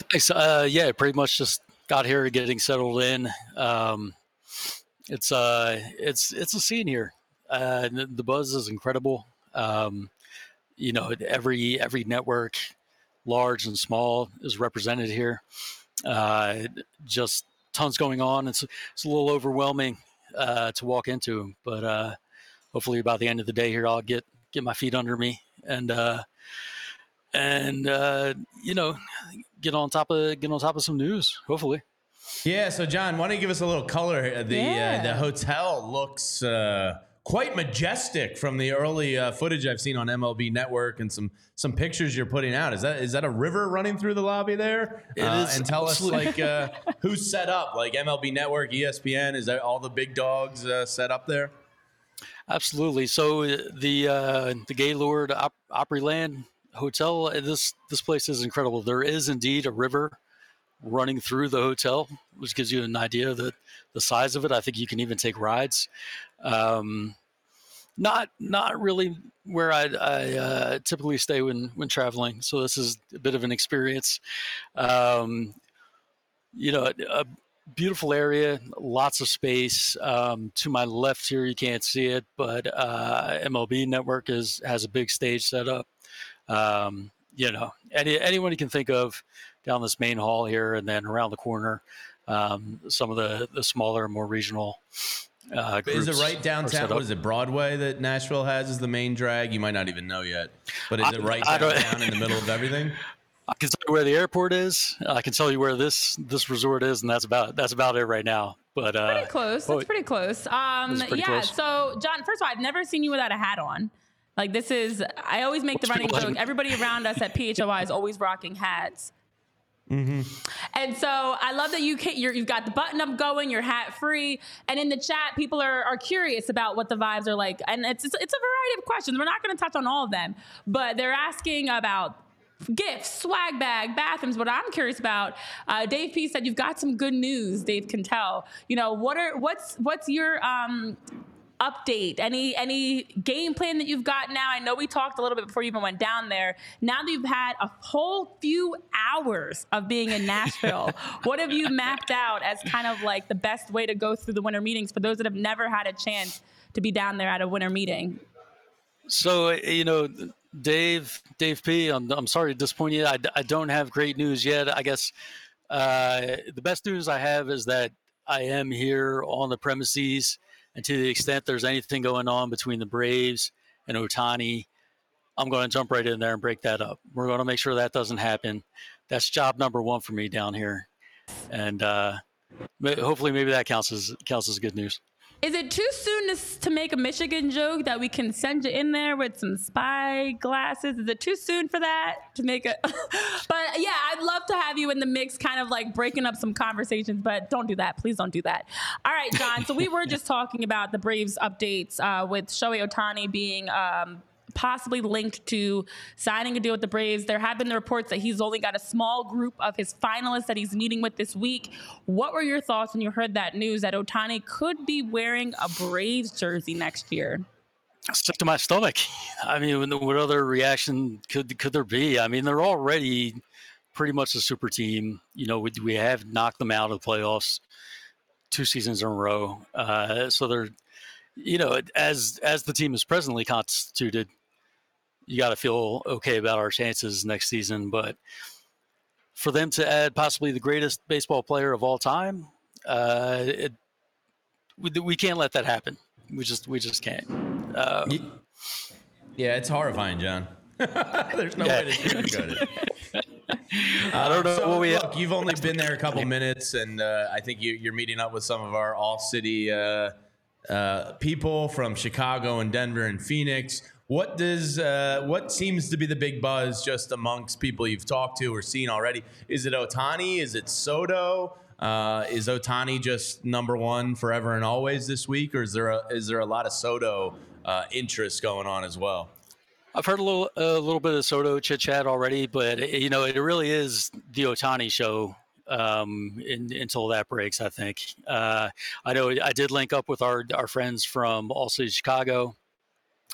Thanks. Uh, yeah, pretty much just got here, getting settled in. Um, it's uh, it's it's a scene here. Uh, the buzz is incredible. Um, you know, every every network, large and small, is represented here. Uh, just tons going on. It's it's a little overwhelming uh, to walk into, but uh, hopefully by the end of the day here, I'll get get my feet under me and uh, and uh, you know get on top of get on top of some news. Hopefully, Yeah, so John, why don't you give us a little color? The Yeah. uh, the hotel looks uh, quite majestic from the early uh, footage I've seen on MLB Network and some some pictures you're putting out. Is that is that a river running through the lobby there? It Uh, is and tell us absolutely- like uh, who's set up, like MLB Network, ESPN. Is that all the big dogs uh, set up there? absolutely. So uh, the uh, the Gaylord Op- Opryland Hotel. This this place is incredible. There is indeed a river running through the hotel, which gives you an idea of the size of it. I think you can even take rides. Um, not not really where I, I uh, typically stay when when traveling. So this is a bit of an experience. Um, you know, a, a beautiful area, lots of space. Um, to my left here, you can't see it, but uh, MLB Network is has a big stage set up. Um, you know, any anyone you can think of down this main hall here, and then around the corner, um, some of the the smaller, more regional. Uh, Is it right downtown? What is it, Broadway that Nashville has as the main drag? You might not even know yet, but is I- it right I downtown in the middle of everything? I can tell you where the airport is. I can tell you where this this resort is, and that's about that's about it right now. But uh, Pretty close. oh, That's pretty close. Um, pretty yeah. close. So, John, first of all, I've never seen you without a hat on. Like this is, I always make the running joke. Everybody around us at PHLY is always rocking hats. And so I love that you ca- you're, you've got the button up going, you're hat free, and in the chat, people are, are curious about what the vibes are like, and it's it's, it's a variety of questions. We're not going to touch on all of them, but they're asking about gifts, swag bag, bathrooms. What I'm curious about, uh, Dave P said you've got some good news. Dave can tell. You know what are what's what's your um, update? Any any game plan that you've got now? I know we talked a little bit before you even went down there. Now that you've had a whole few hours of being in Nashville, what have you mapped out as kind of like the best way to go through the winter meetings for those that have never had a chance to be down there at a winter meeting? So you know, Dave, Dave P. I'm I'm sorry to disappoint you. I, I don't have great news yet. I guess uh, the best news I have is that I am here on the premises, and to the extent there's anything going on between the Braves and Ohtani, I'm going to jump right in there and break that up. We're going to make sure that doesn't happen. That's job number one for me down here, and uh, hopefully maybe that counts as counts as good news. Is it too soon to, to make a Michigan joke that we can send you in there with some spy glasses? Is it too soon for that to make it? but yeah, I'd love to have you in the mix, kind of like breaking up some conversations. But don't do that, please don't do that. All right, John. So we were just talking about the Braves updates uh, with Shohei Ohtani being. Um, possibly linked to signing a deal with the Braves. There have been the reports that he's only got a small group of his finalists that he's meeting with this week. What were your thoughts when you heard that news that Ohtani could be wearing a Braves jersey next year? Sick to my stomach. I mean, what other reaction could could there be? I mean, they're already pretty much a super team. You know, we, we have knocked them out of the playoffs two seasons in a row. Uh, so they're, you know, as as the team is presently constituted, you got to feel okay about our chances next season. But for them to add possibly the greatest baseball player of all time, uh, it, we, we can't let that happen. We just we just can't. Uh, yeah, it's horrifying, John. There's no Yeah. way to sugarcoat it. I don't know So, what we look, you've only been there a couple minutes, and uh, I think you, you're meeting up with some of our all city uh, uh, people from Chicago and Denver and Phoenix. What does uh, what seems to be the big buzz just amongst people you've talked to or seen already? Is it Ohtani? Is it Soto? Uh, is Ohtani just number one forever and always this week, or is there a, is there a lot of Soto uh, interest going on as well? I've heard a little a little bit of Soto chit chat already, but eh, you know it really is the Ohtani show um, in, until that breaks. I think uh, I know I did link up with our our friends from All City Chicago.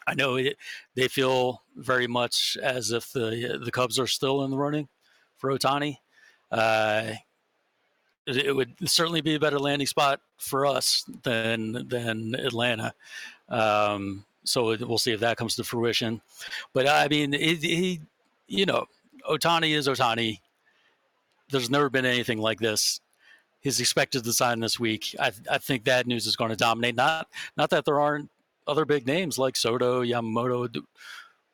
I know it, they feel very much as if the the Cubs are still in the running for Ohtani. Uh, it, would certainly be a better landing spot for us than than Atlanta. Um, so we'll see if that comes to fruition. But I mean, he you know, Ohtani is Ohtani. There's never been anything like this. He's expected to sign this week. I, I think that news is going to dominate. Not not that there aren't other big names like Soto, Yamamoto.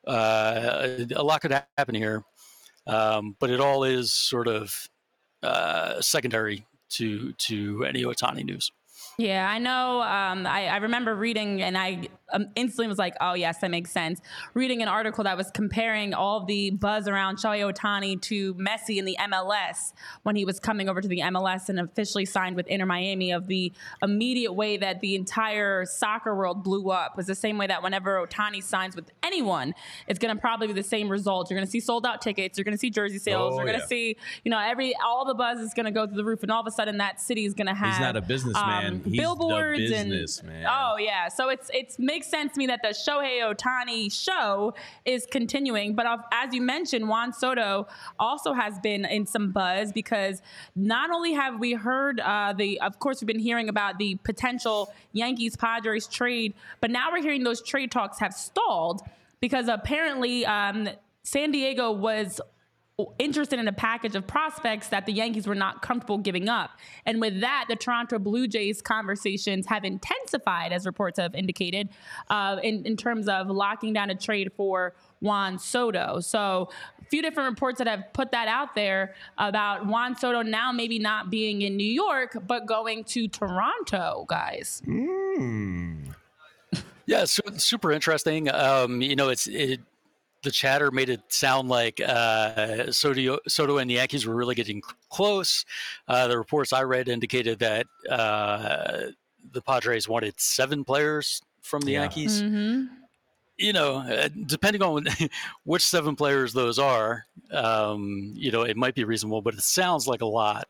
Uh, a lot could happen here, um, but it all is sort of uh, secondary to to any Ohtani news. Yeah, I know. Um, I, I remember reading, and I um, instantly was like, "Oh, yes, that makes sense." Reading an article that was comparing all the buzz around Shohei Ohtani to Messi in the MLS when he was coming over to the MLS and officially signed with Inter Miami. Of the immediate way that the entire soccer world blew up was the same way that whenever Ohtani signs with anyone, it's going to probably be the same result. You're going to see sold out tickets. You're going to see jersey sales. Oh, you're going to yeah. see, you know, every all the buzz is going to go through the roof, and all of a sudden that city is going to have. He's not a businessman. um, billboards businessman. and oh yeah, so it's it's makes sense to me that the Shohei Ohtani show is continuing. But as you mentioned, Juan Soto also has been in some buzz because not only have we heard uh, the, of course, we've been hearing about the potential Yankees Padres trade, but now we're hearing those trade talks have stalled because apparently um, San Diego was interested in a package of prospects that the Yankees were not comfortable giving up. And with that, the Toronto Blue Jays conversations have intensified, as reports have indicated, uh, in, in terms of locking down a trade for Juan Soto. So a few different reports that have put that out there about Juan Soto now maybe not being in New York, but going to Toronto, guys. Yeah, su- super interesting. Um, you know, it's it, the chatter made it sound like uh, Soto, Soto and the Yankees were really getting close. Uh, the reports I read indicated that uh, the Padres wanted seven players from the Yeah. Yankees. hmm You know, uh, depending on which seven players those are, um, you know, it might be reasonable, but it sounds like a lot.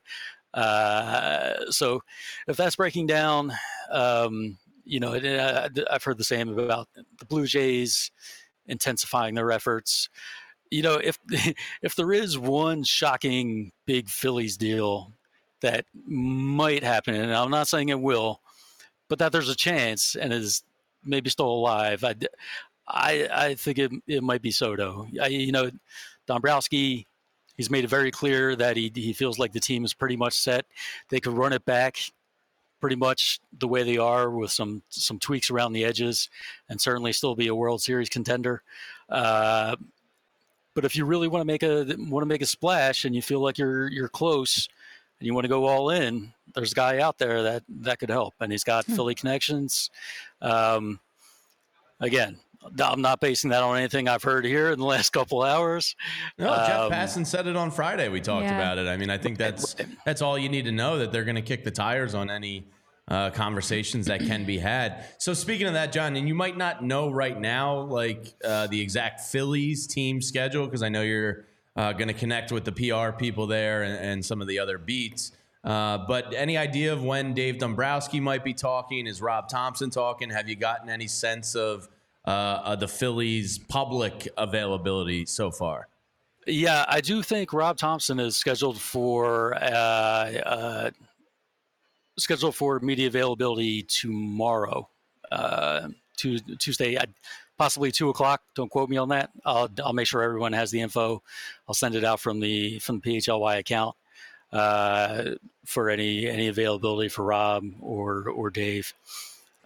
Uh, so, if that's breaking down, um, you know, uh, I've heard the same about the Blue Jays intensifying their efforts. You know, if if there is one shocking big Phillies deal that might happen, and I'm not saying it will, but that there's a chance and is maybe still alive. I, I, I think it, it might be Soto. I, you know, Dombrowski, he's made it very clear that he, he feels like the team is pretty much set. They could run it back pretty much the way they are with some some tweaks around the edges, and certainly still be a World Series contender. Uh, but if you really want to make a want to make a splash and you feel like you're you're close, and you want to go all in, there's a guy out there that that could help, and he's got Hmm. Philly connections. Um, again, I'm not basing that on anything I've heard here in the last couple hours. No, Jeff Um, Passan said it on Friday. We talked Yeah. about it. I mean, I think that's that's all you need to know that they're going to kick the tires on any uh, conversations that can be had. So speaking of that, John, and you might not know right now like uh, the exact Phillies team schedule because I know you're uh, going to connect with the PR people there and, and some of the other beats. Uh, but any idea of when Dave Dombrowski might be talking? Is Rob Thompson talking? Have you gotten any sense of uh, the Phillies' public availability so far? Yeah, I do think Rob Thompson is scheduled for uh, uh, scheduled for media availability tomorrow, uh, Tu- Tuesday, possibly two o'clock. Don't quote me on that. I'll I'll make sure everyone has the info. I'll send it out from the from the PHLY account uh, for any any availability for Rob or or Dave,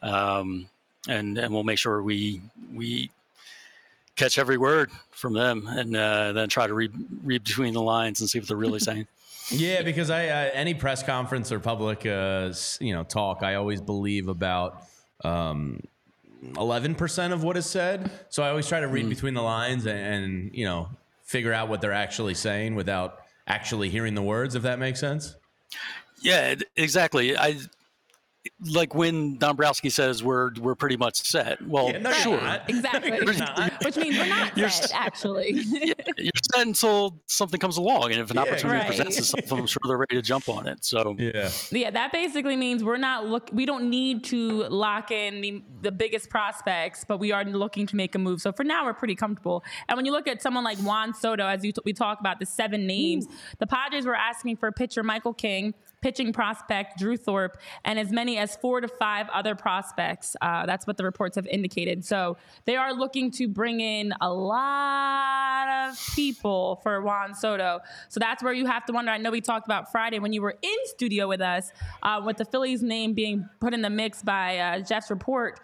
um, and and we'll make sure we we catch every word from them and uh, then try to read read between the lines and see what they're really saying. Yeah, because I uh, any press conference or public uh, you know talk, I always believe about um, eleven percent of what is said. So I always try to read between the lines and, and you know figure out what they're actually saying without actually hearing the words. If that makes sense. Yeah, exactly. I like when Dombrowski says we're we're pretty much set. Well, Yeah, no, you're sure. Exactly. Which means we're not You're set, s- actually. You're set until something comes along, and if an Yeah, opportunity right. presents itself, I'm sure they're ready to jump on it. So Yeah. Yeah, that basically means we're not look. We don't need to lock in the, the biggest prospects, but we are looking to make a move. So for now, we're pretty comfortable. And when you look at someone like Juan Soto, as you t- we talk about the seven names, the Padres were asking for pitcher Michael King, pitching prospect Drew Thorpe, and as many as four to five other prospects. Uh, that's what the reports have indicated. So they are looking to bring in a lot of people for Juan Soto. So that's where you have to wonder. I know we talked about Friday when you were in studio with us, uh, with the Phillies name being put in the mix by uh, Jeff's report.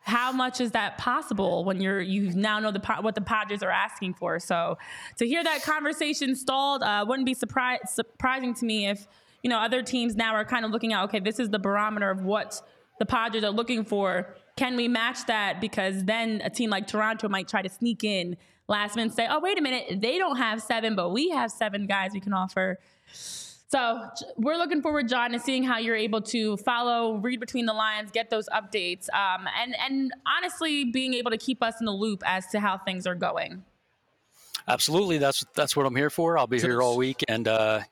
How much is that possible when you're you now know the what the Padres are asking for? So to hear that conversation stalled uh, wouldn't be surpri- surprising to me if you know other teams now are kind of looking at okay, this is the barometer of what the Padres are looking for. Can we match that? Because then a team like Toronto might try to sneak in last minute and say, oh wait a minute, they don't have seven, but we have seven guys we can offer. So we're looking forward, John, to seeing how you're able to follow, read between the lines, get those updates, um, and and honestly, being able to keep us in the loop as to how things are going. absolutely, that's that's what I'm here for. I'll be here all week, and uh,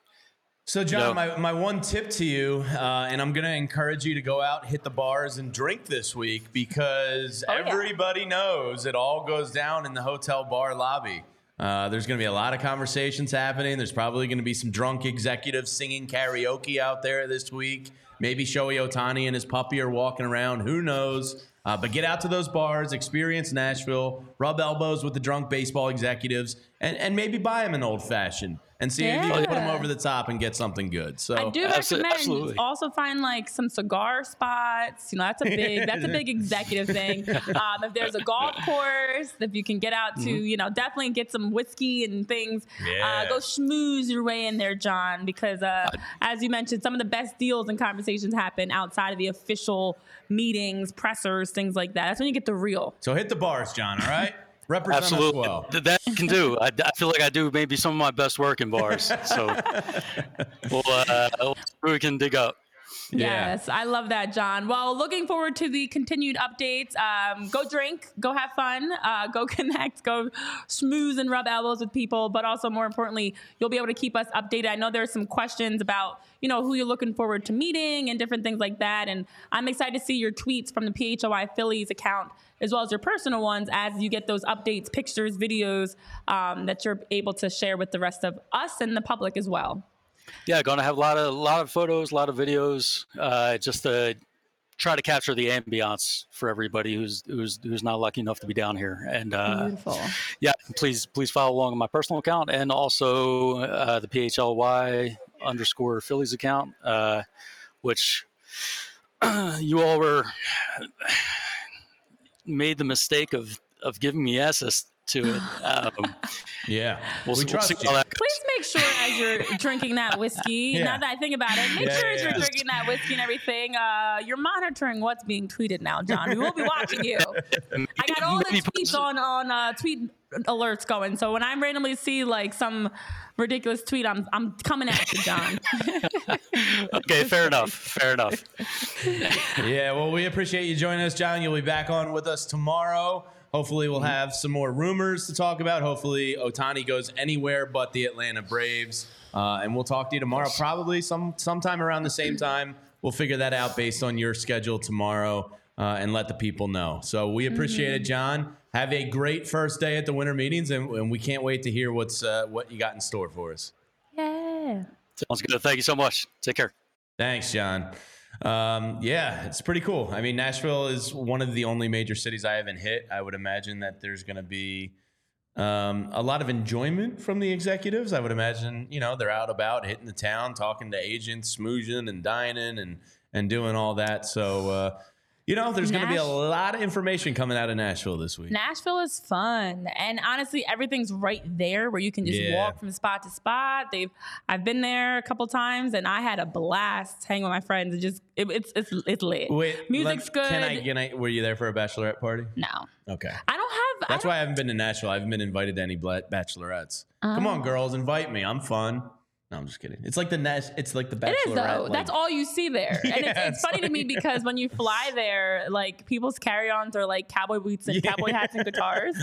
So, John, No. my, my one tip to you, uh, and I'm going to encourage you to go out, hit the bars, and drink this week because Oh, yeah. everybody knows it all goes down in the hotel bar lobby. Uh, there's going to be a lot of conversations happening. There's probably going to be some drunk executives singing karaoke out there this week. Maybe Shohei Ohtani and his puppy are walking around. Who knows? Uh, but get out to those bars, experience Nashville, rub elbows with the drunk baseball executives, and, and maybe buy them an old fashioned and see if you can put them over the top and get something good. So I do Abso- recommend absolutely. also find like some cigar spots. You know, that's a big that's a big executive thing. Um, if there's a golf course, if you can get out to you know definitely get some whiskey and things. Yeah. Uh, go schmooze your way in there, John, because uh, as you mentioned, some of the best deals and conversations happen outside of the official meetings, pressers, things like that. That's when you get the real. So hit the bars, John. All right, represent absolutely, us well. That can do. I, I feel like I do maybe some of my best work in bars. So we'll, uh, we'll see what we can dig up. Yeah. Yes, I love that, John. Well, looking forward to the continued updates. Um, go drink, go have fun, uh, go connect, go smooth and rub elbows with people. But also, more importantly, you'll be able to keep us updated. I know there's some questions about you know who you're looking forward to meeting and different things like that. And I'm excited to see your tweets from the PHLY Phillies account as well as your personal ones as you get those updates, pictures, videos um, that you're able to share with the rest of us and the public as well. Yeah, going to have a lot of lot of photos, a lot of videos, uh, just to try to capture the ambiance for everybody who's who's who's not lucky enough to be down here. And uh, Beautiful. yeah, please please follow along on my personal account and also uh, the PHLY underscore Phillies account, uh, which you all were made the mistake of of giving me access to it. Um, Yeah, we'll, we see- we'll trust you. how that goes. Please make sure as you're drinking that whiskey, Yeah. now that I think about it, make Yeah, sure as you're yeah. drinking that whiskey and everything, uh, you're monitoring what's being tweeted now, John. We will be watching you. I got all the tweets on on uh, tweet alerts going. So when I randomly see like some ridiculous tweet, I'm I'm coming at you, John. Okay, fair enough. Fair enough. Yeah, well, we appreciate you joining us, John. You'll be back on with us tomorrow. Hopefully, we'll have some more rumors to talk about. Hopefully, Ohtani goes anywhere but the Atlanta Braves, uh, and we'll talk to you tomorrow, probably some sometime around the same time. We'll figure that out based on your schedule tomorrow, uh, and let the people know. So we appreciate it, John. Have a great first day at the winter meetings, and, and we can't wait to hear what's uh, what you got in store for us. yeah. Sounds good. Thank you so much. Take care. Thanks, John. Um, yeah, it's pretty cool. I mean, Nashville is one of the only major cities I haven't hit. I would imagine that there's going to be um, a lot of enjoyment from the executives. I would imagine, you know, they're out about hitting the town, talking to agents, smoozing and dining and and doing all that. So, uh, you know, there's going to be a lot of information coming out of Nashville this week. Nashville is fun, and honestly, everything's right there where you can just Yeah. walk from spot to spot. They've I've been there a couple times, and I had a blast hanging with my friends. It just it, it's it's it's lit. Wait, Music's good. Can I, can I? Were you there for a bachelorette party? no, Okay. I don't have. That's I why I haven't been to Nashville. I haven't been invited to any bla- bachelorettes. Uh-huh. Come on, girls, invite me. I'm fun. No, I'm just kidding. It's like the Nash. It's like the bachelorette. It is though. like- That's all you see there, and it's, Yeah, it's it's funny to me because when you fly there, like people's carry-ons are like cowboy boots and Yeah. cowboy hats and guitars,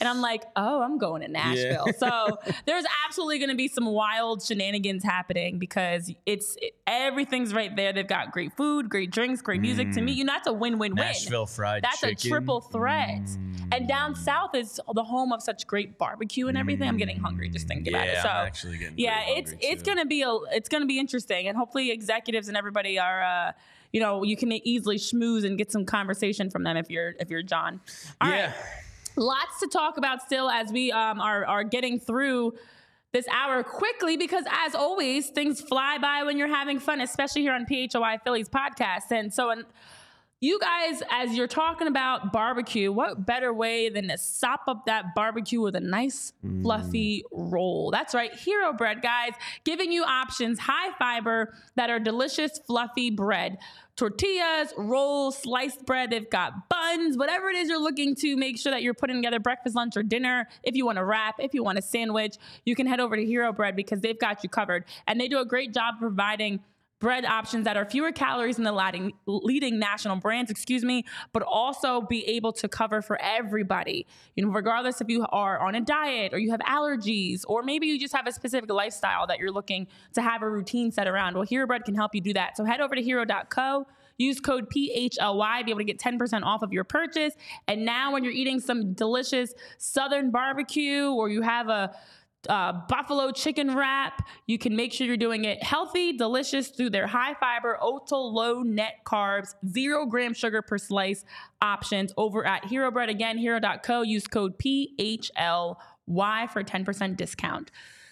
and I'm like, oh, I'm going to Nashville. So there's absolutely going to be some wild shenanigans happening because it's it, everything's right there. They've got great food, great drinks, great music. To mm. me, you know, that's a win-win-win. Nashville fried That's chicken. a triple threat. And down mm. south is the home of such great barbecue and everything. I'm getting hungry just thinking about it. So I'm actually getting yeah, it's hungry, it's too. gonna be a it's gonna be interesting, and hopefully executives and everybody are. Uh, you know, you can easily schmooze and get some conversation from them if you're if you're John. All right, yeah. lots to talk about still as we um, are are getting through this hour quickly because as always things fly by when you're having fun especially here on PHLY Phillies podcast and so and you guys as you're talking about barbecue what better way than to sop up that barbecue with a nice mm. fluffy roll that's right hero bread guys giving you options high fiber that are delicious fluffy bread tortillas, rolls, sliced bread. They've got buns, whatever it is you're looking to make sure that you're putting together breakfast, lunch, or dinner. If you want a wrap, if you want a sandwich, you can head over to Hero Bread because they've got you covered. And they do a great job providing bread options that are fewer calories than the leading, national brands, excuse me, but also be able to cover for everybody. You know, regardless if you are on a diet or you have allergies, or maybe you just have a specific lifestyle that you're looking to have a routine set around. Well, Hero Bread can help you do that. So head over to hero.co. Use code PHLY, be able to get 10% off of your purchase. And now, when you're eating some delicious Southern barbecue or you have a uh, buffalo chicken wrap. You can make sure you're doing it healthy, delicious through their high fiber, ultra low net carbs, zero gram sugar per slice options over at Hero Bread. Again, hero.co. Use code PHLY for 10% discount.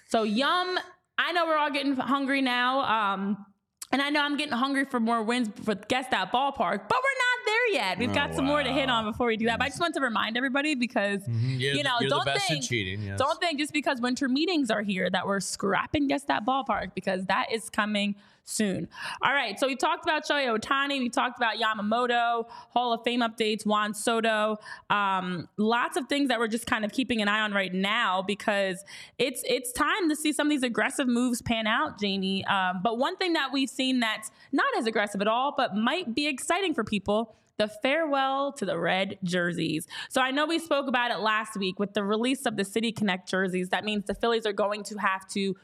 So, yum. I know we're all getting hungry now. Um, and I know I'm getting hungry for more wins for Guess That Ballpark, but we're not there yet. We've oh, got Oh, some more to hit on before we do that. But I just want to remind everybody because mm-hmm. You're you know, the don't think cheating, yes. don't think just because winter meetings are here that we're scrapping Guess That Ballpark because that is coming soon. All right, so we talked about Shohei Ohtani, we talked about Yamamoto, Hall of Fame updates, Juan Soto, um, lots of things that we're just kind of keeping an eye on right now because it's it's time to see some of these aggressive moves pan out, Jamie. Um, but one thing that we've seen that's not as aggressive at all, but might be exciting for people the farewell to the red jerseys. So I know we spoke about it last week with the release of the City Connect jerseys. That means the Phillies are going to have to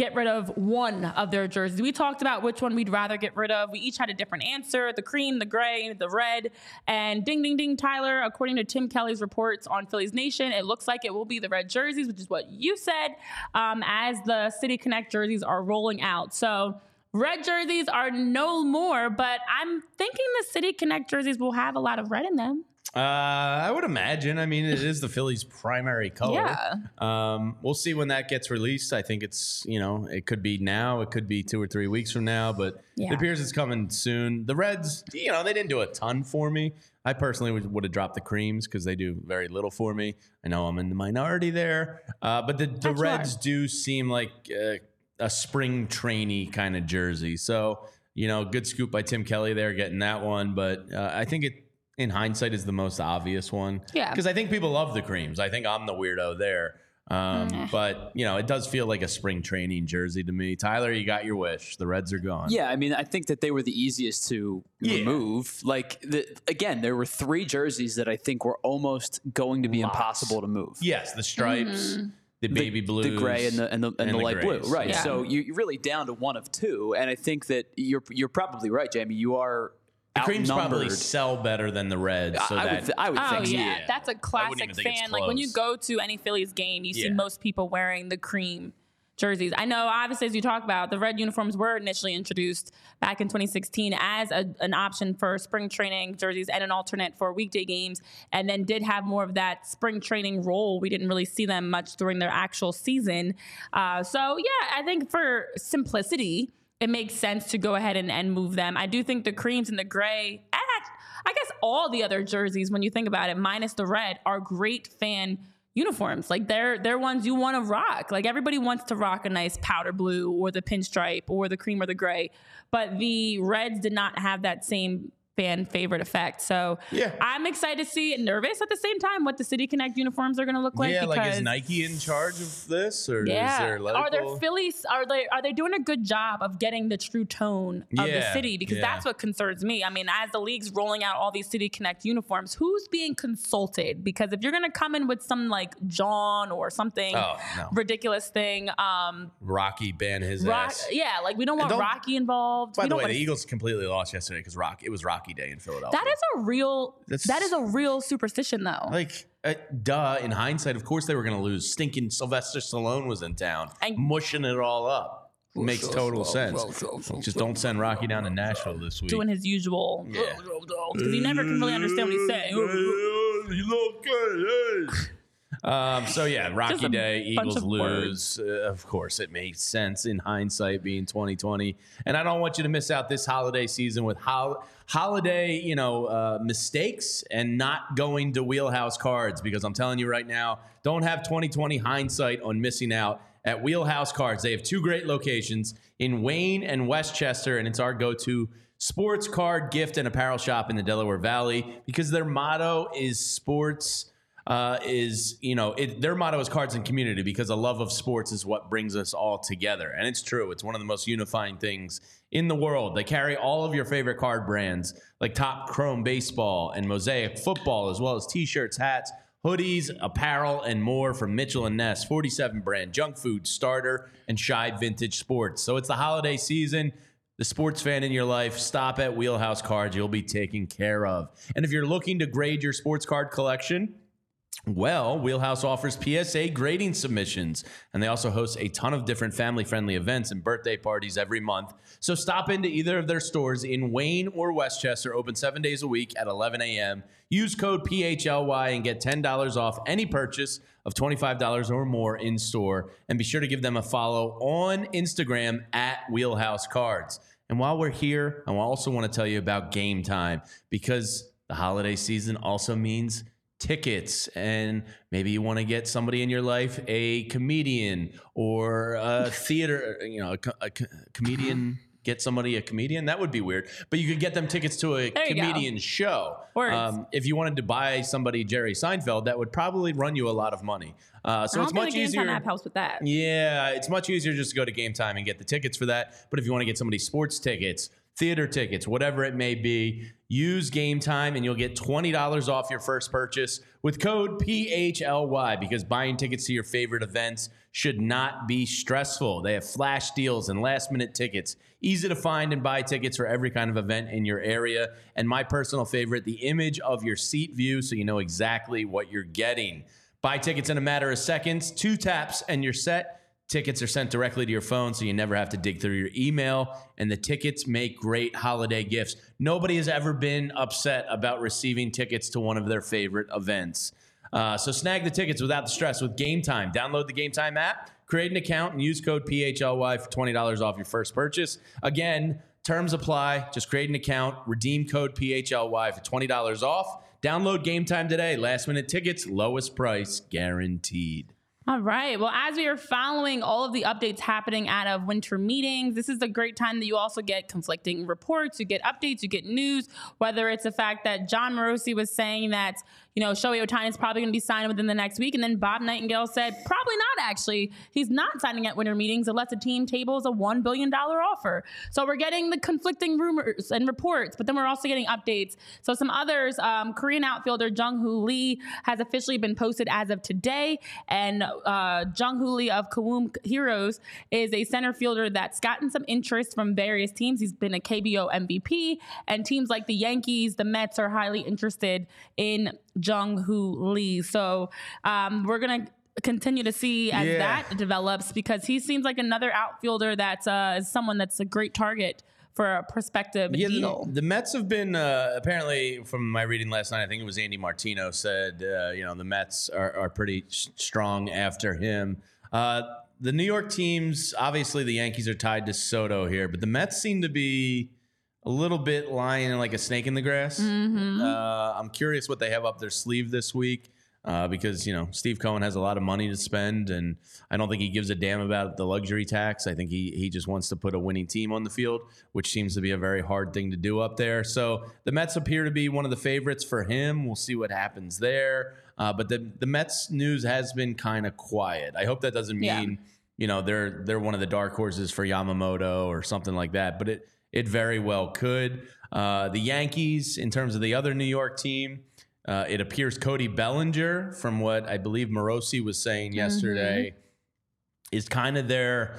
get rid of one of their jerseys. We talked about which one we'd rather get rid of. We each had a different answer the cream, the gray, the red. And ding, ding, ding, Tyler, according to Tim Kelly's reports on Phillies Nation, it looks like it will be the red jerseys, which is what you said, um, as the City Connect jerseys are rolling out. So red jerseys are no more, but I'm thinking the City Connect jerseys will have a lot of red in them. Uh, I would imagine. I mean, it is the Phillies' primary color. Yeah. Um, we'll see when that gets released. I think it's you know it could be now, it could be two or three weeks from now, but Yeah. it appears it's coming soon. The Reds, you know, they didn't do a ton for me. I personally would, would have dropped the creams because they do very little for me. I know I'm in the minority there, uh, but the, the. Reds do seem like uh, a spring trainee kind of jersey. So you know, good scoop by Tim Kelly there getting that one, but uh, I think it. In hindsight, is the most obvious one. Yeah. Because I think people love the creams. I think I'm the weirdo there. Um, but you know, it does feel like a spring training jersey to me. Tyler, you got your wish. The Reds are gone. Yeah, I mean, I think that they were the easiest to Yeah. remove. Like, the, again, there were three jerseys that I think were almost going to be Lots. impossible to move. Yes, the stripes, the baby blue, the gray and the and the, and and the the light blue, right? Yeah. So you- you're really down to one of two, and I think that you're you're probably right, Jamie. You are the creams probably sell better than the Reds. So I, that would th- I would Oh think yeah. yeah. that's a classic even think it's fan. Like when you go to any Phillies game, you see most people wearing the cream jerseys. I know, obviously, as you talk about, the red uniforms were initially introduced back in 2016 as a, an option for spring training jerseys and an alternate for weekday games, and then did have more of that spring training role. We didn't really see them much during their actual season. Uh, so yeah, I think for simplicity. It makes sense to go ahead and, and move them. I do think the creams and the gray, and I guess all the other jerseys, when you think about it, minus the red, are great fan uniforms. Like they're they're ones you want to rock. Like everybody wants to rock a nice powder blue or the pinstripe or the cream or the gray. But the reds did not have that same fan favorite effect. So Yeah. I'm excited to see nervous at the same time what the City Connect uniforms are gonna look like. yeah, like is Nike in charge of this, or yeah. is there are there Phillies? Are they are they doing a good job of getting the true tone of the city? Because yeah. that's what concerns me. I mean, as the league's rolling out all these City Connect uniforms, who's being consulted? Because if you're gonna come in with some like John or something Oh, no. ridiculous thing, um, Rocky ban his Rock, ass? yeah, like we don't want Rocky involved. By we the way, the Eagles completely lost yesterday because Rock. It was Rocky Day in Philadelphia. that is a real. That's- that is a real superstition, though. Like, uh, duh. In hindsight, of course they were going to lose. Stinking Sylvester Stallone was in town, And- mushing it all up. Makes total sense. Just don't send Rocky down to Nashville this week. doing his usual Yeah. because you never can really understand what he's saying. Um, so yeah, Rocky Day, Eagles of lose. Uh, of course, it makes sense in hindsight, being 2020. And I don't want you to miss out this holiday season with hol- holiday, you know, uh, mistakes and not going to Wheelhouse Cards because I'm telling you right now, don't have 2020 hindsight on missing out at Wheelhouse Cards. They have two great locations in Wayne and Westchester, and it's our go-to sports card gift and apparel shop in the Delaware Valley because their motto is sports uh, is you know it, their motto is cards and community because a love of sports is what brings us all together. And it's true. It's one of the most unifying things in the world. They carry all of your favorite card brands like Topps chrome baseball and mosaic football as well as t-shirts hats hoodies apparel and more from mitchell and ness 47 brand junk food starter and shy vintage sports. So it's the holiday season. The sports fan in your life, stop at Wheelhouse Cards. You'll be taken care of. And if you're looking to grade your sports card collection, well, Wheelhouse offers PSA grading submissions, and they also host a ton of different family friendly events and birthday parties every month. So stop into either of their stores in Wayne or Westchester, open seven days a week at 11 a.m. Use code PHLY and get $10 off any purchase of $25 or more in store. And be sure to give them a follow on Instagram at Wheelhouse Cards. And while we're here, I also want to tell you about game time because the holiday season also means tickets and maybe you want to get somebody in your life a comedian or a theater you know a, co- a co- comedian get somebody a comedian that would be weird but you could get them tickets to a There you go. comedian show Um, if you wanted to buy somebody jerry seinfeld that would probably run you a lot of money uh, so I it's don't much think the Game easier Time app helps with that. yeah, it's much easier just to go to Game Time and get the tickets for that. But if you want to get somebody sports tickets, theater tickets, whatever it may be, use Game Time and you'll get $20 off your first purchase with code PHLY because buying tickets to your favorite events should not be stressful. They have flash deals and last minute tickets, easy to find and buy tickets for every kind of event in your area. And my personal favorite, the image of your seat view so you know exactly what you're getting. Buy tickets in a matter of seconds, two taps, and you're set. Tickets are sent directly to your phone, so you never have to dig through your email. And the tickets make great holiday gifts. Nobody has ever been upset about receiving tickets to one of their favorite events. Uh, so snag the tickets without the stress with Game Time. Download the Game Time app, create an account, and use code PHLY for $20 off your first purchase. Again, terms apply. Just create an account, redeem code PHLY for $20 off. Download Game Time today. Last minute tickets, lowest price guaranteed. All right. Well, as we are following all of the updates happening out of winter meetings, this is a great time that you also get conflicting reports, you get updates, you get news, whether it's the fact that Jon Morosi was saying that, you know, Shohei Ohtani is probably going to be signed within the next week. And then Bob Nightingale said, probably not actually. He's not signing at winter meetings unless the team tables a $1 billion offer. So we're getting the conflicting rumors and reports, but then we're also getting updates. So some others, um, Korean outfielder Jung Hoo Lee has officially been posted as of today. And uh, Jung Hoo Lee of Kiwoom Heroes is a center fielder that's gotten some interest from various teams. He's been a KBO MVP, and teams like the Yankees, the Mets are highly interested in Jung Hoo Lee. So um, we're gonna continue to see as Yeah. that develops because he seems like another outfielder that's uh, is someone that's a great target for a prospective Yeah, deal. the, the Mets have been uh, apparently, from my reading last night, I think it was Andy Martino said, uh, you know, the Mets are, are pretty s- strong after him. Uh, the New York teams, obviously, the Yankees are tied to Soto here, but the Mets seem to be a little bit lying like a snake in the grass. Mm-hmm. Uh, I'm curious what they have up their sleeve this week. Uh, because you know Steve Cohen has a lot of money to spend, and I don't think he gives a damn about the luxury tax. I think he he just wants to put a winning team on the field, which seems to be a very hard thing to do up there. So the Mets appear to be one of the favorites for him. We'll see what happens there. Uh, but the the Mets news has been kind of quiet. I hope that doesn't Yeah. mean you know they're they're one of the dark horses for Yamamoto or something like that. But it it very well could. Uh, the Yankees, in terms of the other New York team, uh, it appears Cody Bellinger, from what I believe Morosi was saying yesterday, is kind of their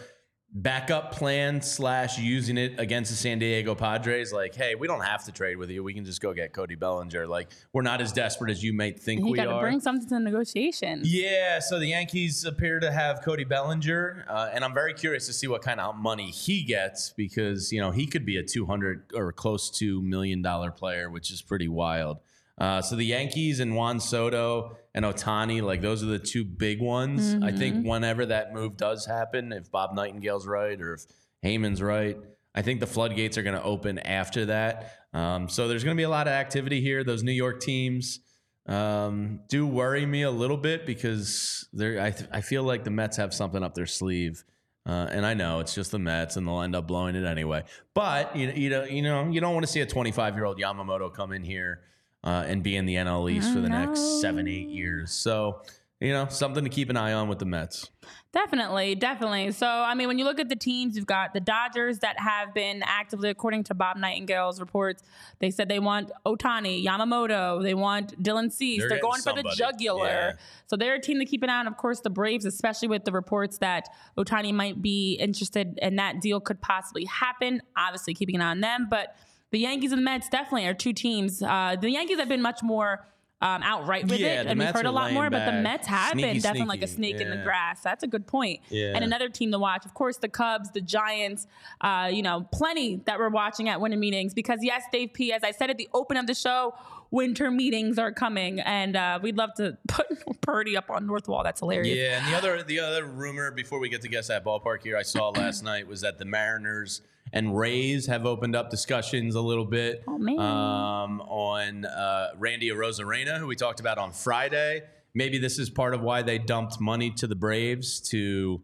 backup plan slash using it against the San Diego Padres. Like, hey, we don't have to trade with you. We can just go get Cody Bellinger. Like, we're not as desperate as you might think he we got to are. bring something to the negotiations. Yeah, so the Yankees appear to have Cody Bellinger, uh, and I'm very curious to see what kind of money he gets because you know he could be a 200 or close to million dollar player, which is pretty wild. Uh, so the Yankees and Juan Soto and Ohtani, like those are the two big ones. I think whenever that move does happen, if Bob Nightingale's right or if Heyman's right, I think the floodgates are going to open after that. Um, so there's going to be a lot of activity here. Those New York teams um, do worry me a little bit because they're, I, th- I feel like the Mets have something up their sleeve. Uh, and I know it's just the Mets, and they'll end up blowing it anyway. But you, you know, you know, you don't want to see a 25 year old Yamamoto come in here uh, and be in the NL East for the next seven, eight years. So you know, something to keep an eye on with the Mets. Definitely, definitely. So, I mean, when you look at the teams, you've got the Dodgers that have been actively, according to Bob Nightingale's reports, they said they want Ohtani, Yamamoto, they want Dylan Cease. They're They're, going for the jugular. Yeah. So they're a team to keep an eye on. Of course, the Braves, especially with the reports that Ohtani might be interested and that deal could possibly happen. Obviously, keeping an eye on them. But the Yankees and the Mets definitely are two teams. Uh, the Yankees have been much more. Um, outright with Yeah, it, and we've heard a lot more. But the. Mets have Sneaky, been definitely like a sneaky. snake in the grass. That's a good point. Yeah. And another team to watch, of course, the Cubs, the Giants, uh, you know, plenty that we're watching at winter meetings because, yes, Dave P., as I said at the open of the show, winter meetings are coming. And uh, we'd love to put Purdy up on North Wall. That's hilarious. Yeah, and the other the other rumor before we get to guess that ballpark here, I saw last night was that the Mariners and Rays have opened up discussions a little bit Oh, man. um, on uh, Randy Arozarena, who we talked about on Friday. Maybe this is part of why they dumped money to the Braves to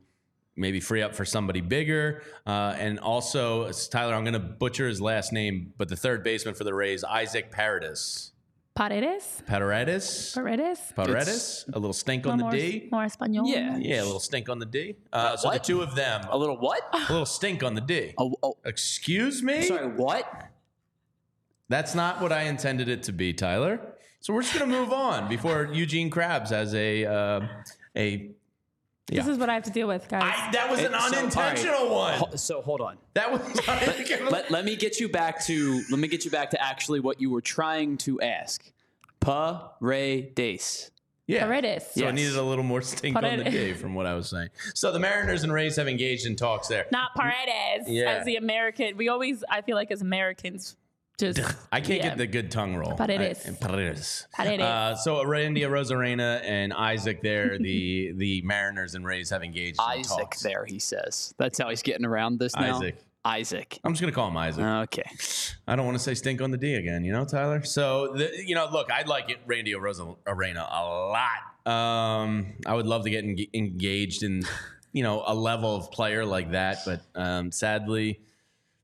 maybe free up for somebody bigger. Uh, and also, Tyler, I'm going to butcher his last name, but the third baseman for the Rays, Isaac Paredes. Paredes? Paredes? Paredes? Paredes? A little stink on the more, D. more Espanol. Yeah. Yeah, a little stink on the D. Uh, so the what? two of them, A little what? a little stink on the D. Oh, oh, Excuse me? sorry, what? That's not what I intended it to be, Tyler. So we're just gonna move on before Eugene Krabs has a uh, a. This Yeah. is what I have to deal with, guys. I, that was an So, all right. unintentional one. So hold on. That was. Let, let me get you back to let me get you back to actually what you were trying to ask. Paredes. Yeah. Paredes. So it Yes. needed a little more stink on the day from what I was saying. So the Mariners and Rays have engaged in talks there. Not Paredes Yeah. as the American. We always, I feel like as Americans, just I can't yeah. get the good tongue roll. Paredes. I- Paredes. Paredes. Uh, so Randy Arozarena and Isaac there, the the Mariners and Rays have engaged Isaac talks. there, he says. That's how he's getting around this now. Isaac. Isaac. I'm just gonna call him Isaac. Okay. I don't want to say stink on the D again, you know, Tyler. So, the, you know, look, I like it, Randy Rosa Arena a lot. Um, I would love to get en- engaged in, you know, a level of player like that, but um, sadly,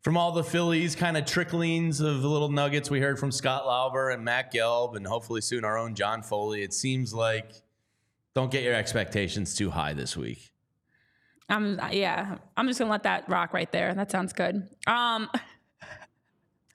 from all the Phillies kind of tricklings of little nuggets we heard from Scott Lauber and Matt Gelb, and hopefully soon our own John Foley, it seems like don't get your expectations too high this week. I'm yeah. I'm just gonna let that rock right there. That sounds good. Um,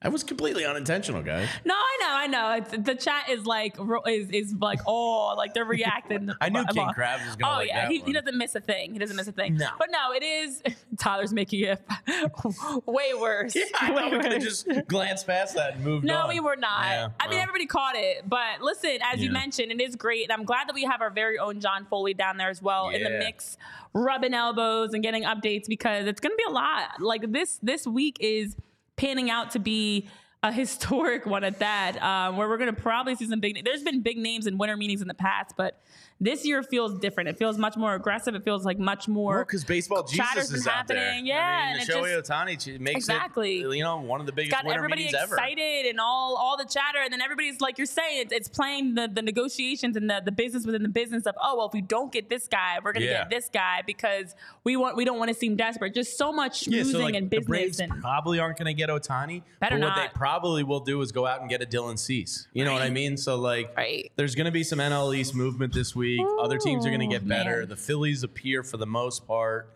That was completely unintentional, guys. no, I know, I know. It's, the chat is like is is like oh, like they're reacting. I knew King Krabs was gonna Oh like yeah, he, he doesn't miss a thing. He doesn't miss a thing. No. but no, it is. Tyler's making it way worse. Yeah, I Way thought we could have just glanced past that and moved No, on. we were not. Yeah, I mean, everybody caught it. But listen, as you mentioned, it is great. And I'm glad that we have our very own John Foley down there as well in the mix, rubbing elbows and getting updates because it's going to be a lot. Like this, this week is panning out to be a historic one at that, um, where we're going to probably see some big. There's been big names in winter meetings in the past, but this year feels different. It feels much more aggressive. It feels like much more. Well, because baseball Chatter's Jesus is out there. happening. Yeah, I and mean, it Shohei Ohtani makes Exactly. it, you know, one of the biggest got everybody meetings ever. excited and all all the chatter and then everybody's like you're saying it's, it's playing the, the negotiations and the, the business within the business of oh well if we don't get this guy we're gonna Yeah. get this guy because we want we don't want to seem desperate just so much Yeah, so like, and the business Braves and probably aren't going to get Ohtani. Better but what they probably will do is go out and get a Dylan Cease. You know what I mean? So like, Right. there's going to be some NL East movement this week. Other teams are going to get better. man. The Phillies appear for the most part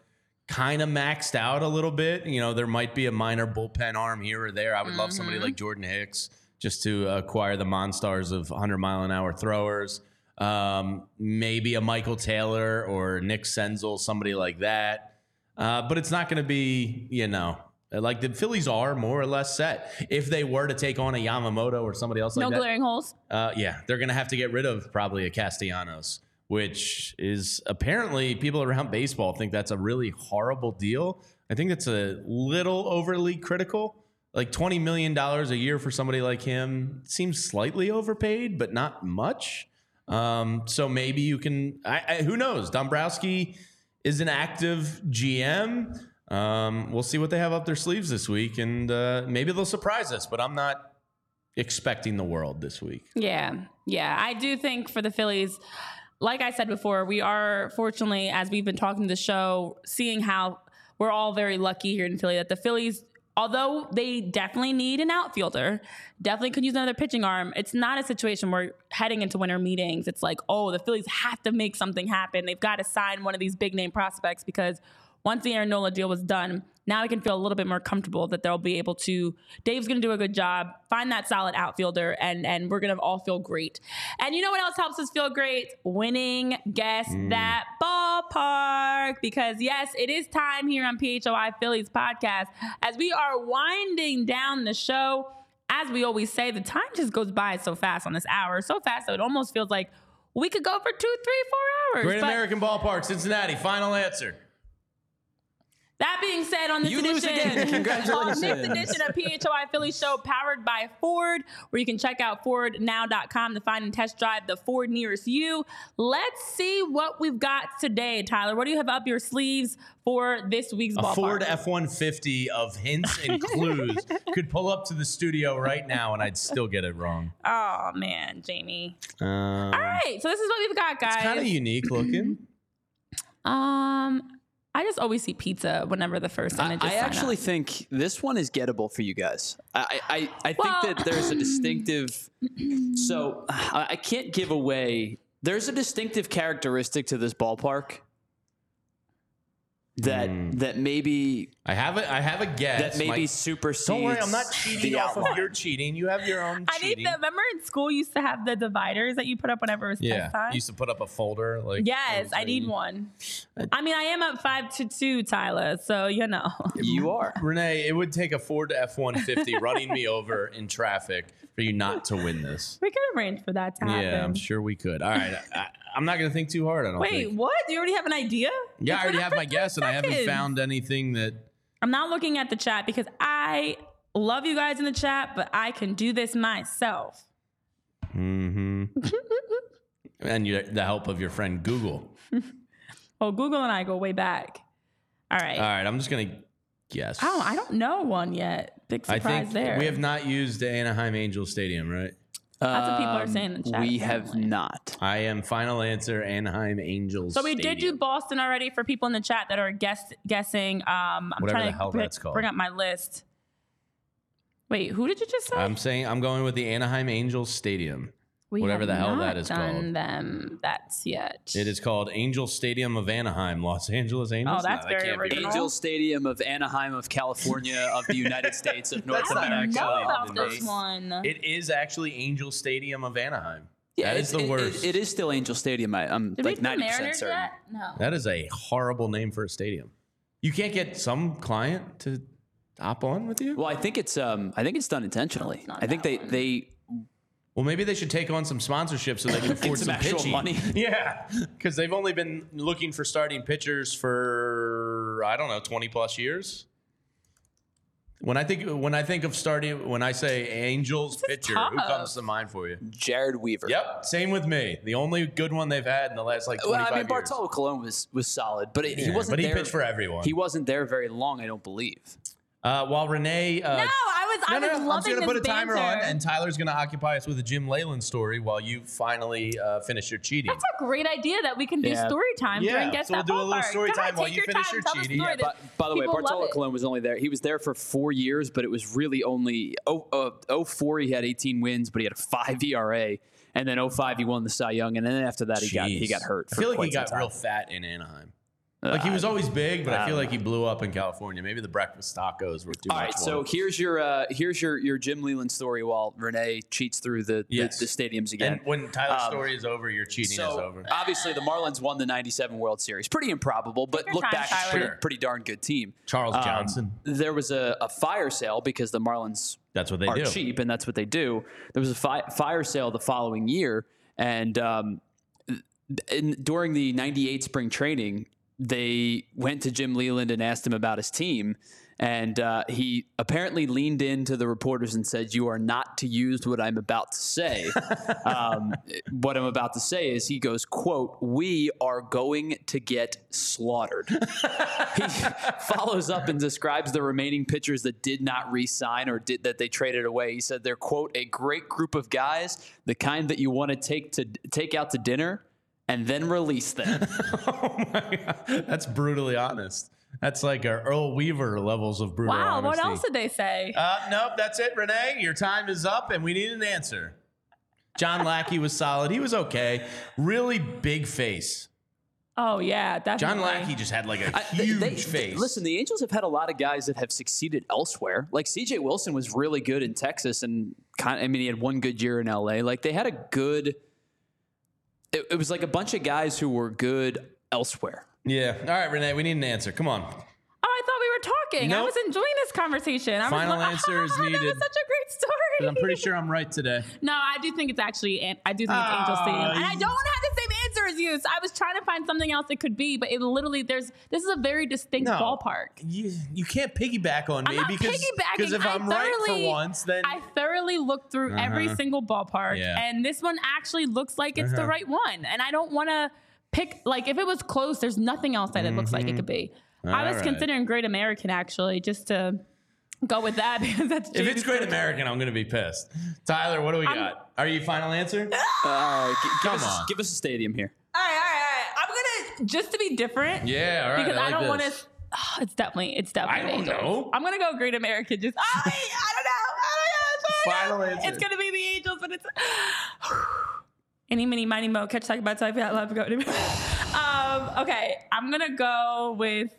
kind of maxed out a little bit. You know, there might be a minor bullpen arm here or there. I would love somebody Mm-hmm. like Jordan Hicks just to acquire the monsters of 100 mile an hour throwers. Um, maybe a Michael Taylor or Nick Senzel, somebody like that. Uh, but it's not going to be, you know, like the Phillies are more or less set. If they were to take on a Yamamoto or somebody else like no that, glaring holes uh, yeah, they're going to have to get rid of probably a Castellanos, which is apparently people around baseball think that's a really horrible deal. I think that's a little overly critical. Like $20 million a year for somebody like him seems slightly overpaid, but not much. Um, so maybe you can, I, I, who knows? Dombrowski is an active GM. Um, we'll see what they have up their sleeves this week, and uh, maybe they'll surprise us, but I'm not expecting the world this week. Yeah, yeah. I do think for the Phillies, like I said before, we are fortunately, as we've been talking to the show, seeing how we're all very lucky here in Philly that the Phillies, although they definitely need an outfielder, definitely could use another pitching arm. It's not a situation where heading into winter meetings, it's like, oh, the Phillies have to make something happen. They've got to sign one of these big name prospects because once the Aaron Nola deal was done, now we can feel a little bit more comfortable that they'll be able to. Dave's going to do a good job, find that solid outfielder, and and we're going to all feel great. And you know what else helps us feel great? Winning Guess mm. That Ballpark. Because yes, it is time here on PHLY Phillies podcast as we are winding down the show. As we always say, the time just goes by so fast on this hour, so fast that it almost feels like we could go for two, three, four hours. Great American Ballpark, Cincinnati. Final answer. That being said, on this You lose edition, again. Congratulations. on this edition of PHLY Philly Show, powered by Ford, where you can check out FordNow.com to find and test drive the Ford nearest you. Let's see what we've got today, Tyler. What do you have up your sleeves for this week's A? Ford F 150 of hints and clues could pull up to the studio right now and I'd still get it wrong. oh man, Jamie. Um, All right, so this is what we've got, guys. Kind of unique looking. um, I just always see pizza whenever the first I, I sign up. actually think this one is gettable for you guys. I I, I, think Well- that there's a distinctive. So I can't give away. There's a distinctive characteristic to this ballpark that Hmm. that maybe I have a, I have a guess. that maybe My- supersedes. Don't worry, I'm not cheating the off of your cheating. You have your own I need cheating. the. Remember in school, you used to have the dividers that you put up whenever it was yeah, test time. you used to put up a folder like. Yes, I need one. I mean, I am up five to two, Tyler. So you know, You are. Renee, it would take a Ford F 150 running me over in traffic for you not to win this. we could arrange for that to happen. Yeah, I'm sure we could. All right. I, I'm not going to think too hard. I don't Wait, think. what? Do you already have an idea? Yeah, I already have my guess, and I haven't found anything that. I'm not looking at the chat because I love you guys in the chat, but I can do this myself. hmm and you, the help of your friend Google. well, Google and I go way back. All right. All right, I'm just going to guess. Oh, I don't know one yet. Big I surprise think there. we have not used the Anaheim Angel Stadium, right? That's what people are Um, saying in the chat, We have apparently. not. I am final answer Anaheim Angels. So we did do Stadium. Boston already for people in the chat that are guess, guessing. Um, I'm Whatever trying the to hell br- that's called. bring up my list. Wait, who did you just say? I'm saying I'm going with the Anaheim Angels Stadium. We whatever the hell not that is done called. them that's yet. It is called Angel Stadium of Anaheim, Los Angeles Angels. Oh, that's No, very can't original. Angel Stadium of Anaheim of California of the United States of North That's not I America. don't know about this one. It is actually Angel Stadium of Anaheim. that is it's- the it- worst. It, it is still Angel Stadium. I, I'm Did like we do ninety percent Mariners certain. yet? No. That is a horrible name for a stadium. You can't get some client to hop on with you. Well, I think it's um I think it's done intentionally. not I think they one. they Well, maybe they should take on some sponsorship so they can afford some some, actual pitching. money. Yeah, because they've only been looking for starting pitchers for I don't know twenty plus years. When I think when I think of starting, when I say Angels This is pitcher, who comes to mind for you? Jered Weaver. Yep, same with me. The only good one they've had in the last like Well, twenty five I mean, years. Bartolo Colon was was solid, but it, he wasn't. but he there, pitched for everyone. He wasn't there very long, I don't believe. Uh, while Renee, uh, No, I was I no, no, was I'm just gonna this put a timer on, and Tyler's gonna occupy us with a Jim Leyland story while you finally uh, finish your cheating. That's a great idea that we can do Yeah. story time Yeah, during Guess so we'll do a little story Go ahead, time while you finish time, your cheating. Yeah, But by the way, Bartolo it. Colon was only there. He was there for four years, but it was really only oh, uh, 04 he had 18 wins, but he had a five ERA, and then 05 he won the Cy Young, and then after that he got he got hurt. I feel like quite he got real fat in Anaheim. Like he was always big, but I, I feel don't like he blew up in California. Maybe the breakfast tacos were too All much. right, so here's your uh, here's your your Jim Leyland story while Renee cheats through the Yes. the, the stadiums again. and when Tyler's Um, story is over, your cheating so is over. obviously the Marlins won the '97 World Series. Pretty improbable, but your look time, back, it's pretty, pretty darn good team. Charles Um, Johnson. There was a, a fire sale because the Marlins That's what they are do. cheap, and that's what they do. There was a fi- fire sale the following year, and um, in, during the '98 spring training, they went to Jim Leyland and asked him about his team. And uh, he apparently leaned into the reporters and said, "You are not to use what I'm about to say." um, what I'm about to say is, he goes, "quote We are going to get slaughtered." he follows up and describes the remaining pitchers that did not re-sign or did that they traded away. He said they're quote a great group of guys, the kind that you want to take to take out to dinner and then release them. oh my God. That's brutally honest. That's like our Earl Weaver levels of brutal Wow, what else did they say? Uh, nope, that's it, Renee. Your time is up, and we need an answer. John Lackey was solid. He was okay. Really big face. oh yeah, definitely. John Lackey just had like a they- huge they- face. Listen, the Angels have had a lot of guys that have succeeded elsewhere. Like C.J. Wilson was really good in Texas, and kind I mean, he had one good year in L.A. Like they had a good. It, it was like a bunch of guys who were good elsewhere. yeah. All right, Renee, we need an answer. Come on. I thought we were talking. I was enjoying this conversation. I Final was, answer is That was such a great story. I'm pretty sure I'm right today. No, I do think it's actually. I do think it's Angel Ah, Stadium, and I don't want to have the same answer as you. So I was trying to find something else it could be, but it literally there's. This is a very distinct No. ballpark. You, you can't piggyback on me because because if I I'm right for once, then I thoroughly looked through every Uh-huh. single ballpark, Yeah. and this one actually looks like it's the Uh-huh. right one. And I don't want to pick like if it was close. There's nothing else that it looks like it could be. I was. All right. considering Great American actually, just to go with that because that's if it's Great. American, I'm gonna be pissed. Tyler, what do we I'm- got? Are you final answer? Uh, gi- give, Come us, on. give us a stadium here. All right, all right, all right. I'm gonna just to be different. Yeah, all right. because I, like don't want to. this. it's definitely, it's definitely. I don't Angels. know. I'm gonna go Great American. Just I, I don't know. I don't know. Final answer. It's gonna be the Angels, but it's. Any, mini, miny, mo. Catch talk about type. I love to go. um. Okay, I'm gonna go with.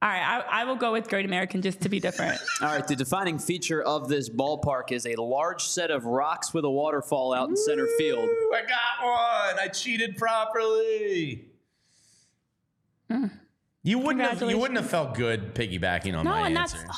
All right, I, I will go with Great American just to be different. All right, the defining feature of this ballpark is a large set of rocks with a waterfall out in center field. Ooh, I got one. I cheated properly. Hmm. You wouldn't have. You wouldn't have felt good piggybacking on No, my and that's. answer.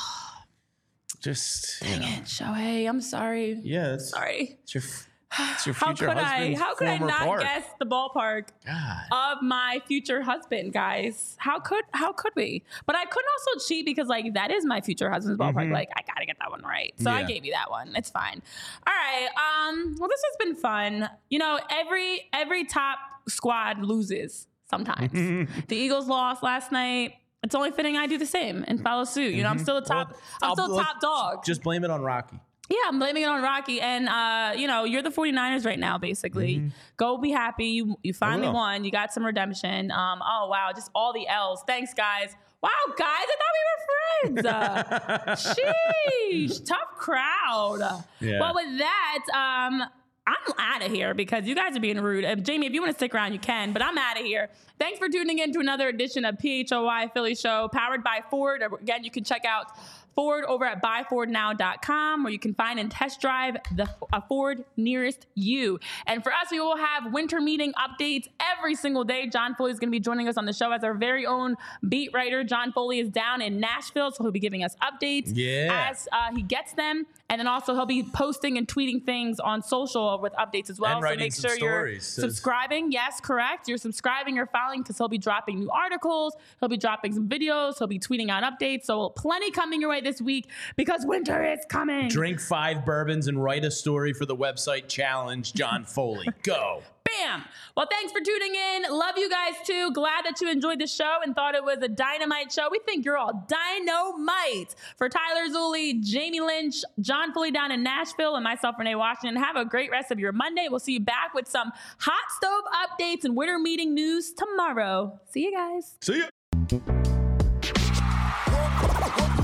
Just you know. Dang it, Shohei. I'm sorry. Yeah, that's, Sorry. it's your f- It's your How future could I? How could I not park. guess the ballpark God. of my future husband, guys? How could how could we? But I couldn't also cheat because like that is my future husband's ballpark. Like I gotta get that one right. So I gave you that one. It's fine. All right. Um. Well, this has been fun. You know, every every top squad loses sometimes. the Eagles lost last night. It's only fitting I do the same and follow suit. You know, I'm still a top. I'm I'll- still top dog. Just blame it on Rocky. Yeah, I'm blaming it on Rocky. And uh, you know, you're the 49ers right now, basically. Go be happy. You you finally won. You got some redemption. Um, oh wow, just all the L's. Thanks, guys. Wow, guys, I thought we were friends. Uh, sheesh, tough crowd. Yeah. Well, with that, um, I'm out of here because you guys are being rude. Uh, Jamie, if you want to stick around, you can, but I'm out of here. Thanks for tuning in to another edition of PHLY Philly Show, powered by Ford. Again, you can check out Ford over at buyfordnow.com where you can find and test drive the a Ford nearest you. And for us, we will have winter meeting updates every single day. John Foley is going to be joining us on the show as our very own beat writer. John Foley is down in Nashville, so he'll be giving us updates Yeah. as uh, he gets them. And then also he'll be posting and tweeting things on social with updates as well. And so make sure you're stories. Subscribing. Yes, correct. You're subscribing you're following because he'll be dropping new articles. He'll be dropping some videos. He'll be tweeting out updates. So plenty coming your way this week because winter is coming. Drink five bourbons and write a story for the website challenge. John Foley, go. Bam. Well, thanks for tuning in. Love you guys too. Glad that you enjoyed the show and thought it was a dynamite show. We think you're all dynamite. For Tyler Zulli, Jamie Lynch, John Foley down in Nashville, and myself, Renee Washington, have a great rest of your Monday. We'll see you back with some hot stove updates and winter meeting news tomorrow. See you guys. See ya.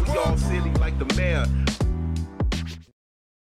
We all silly like the mayor.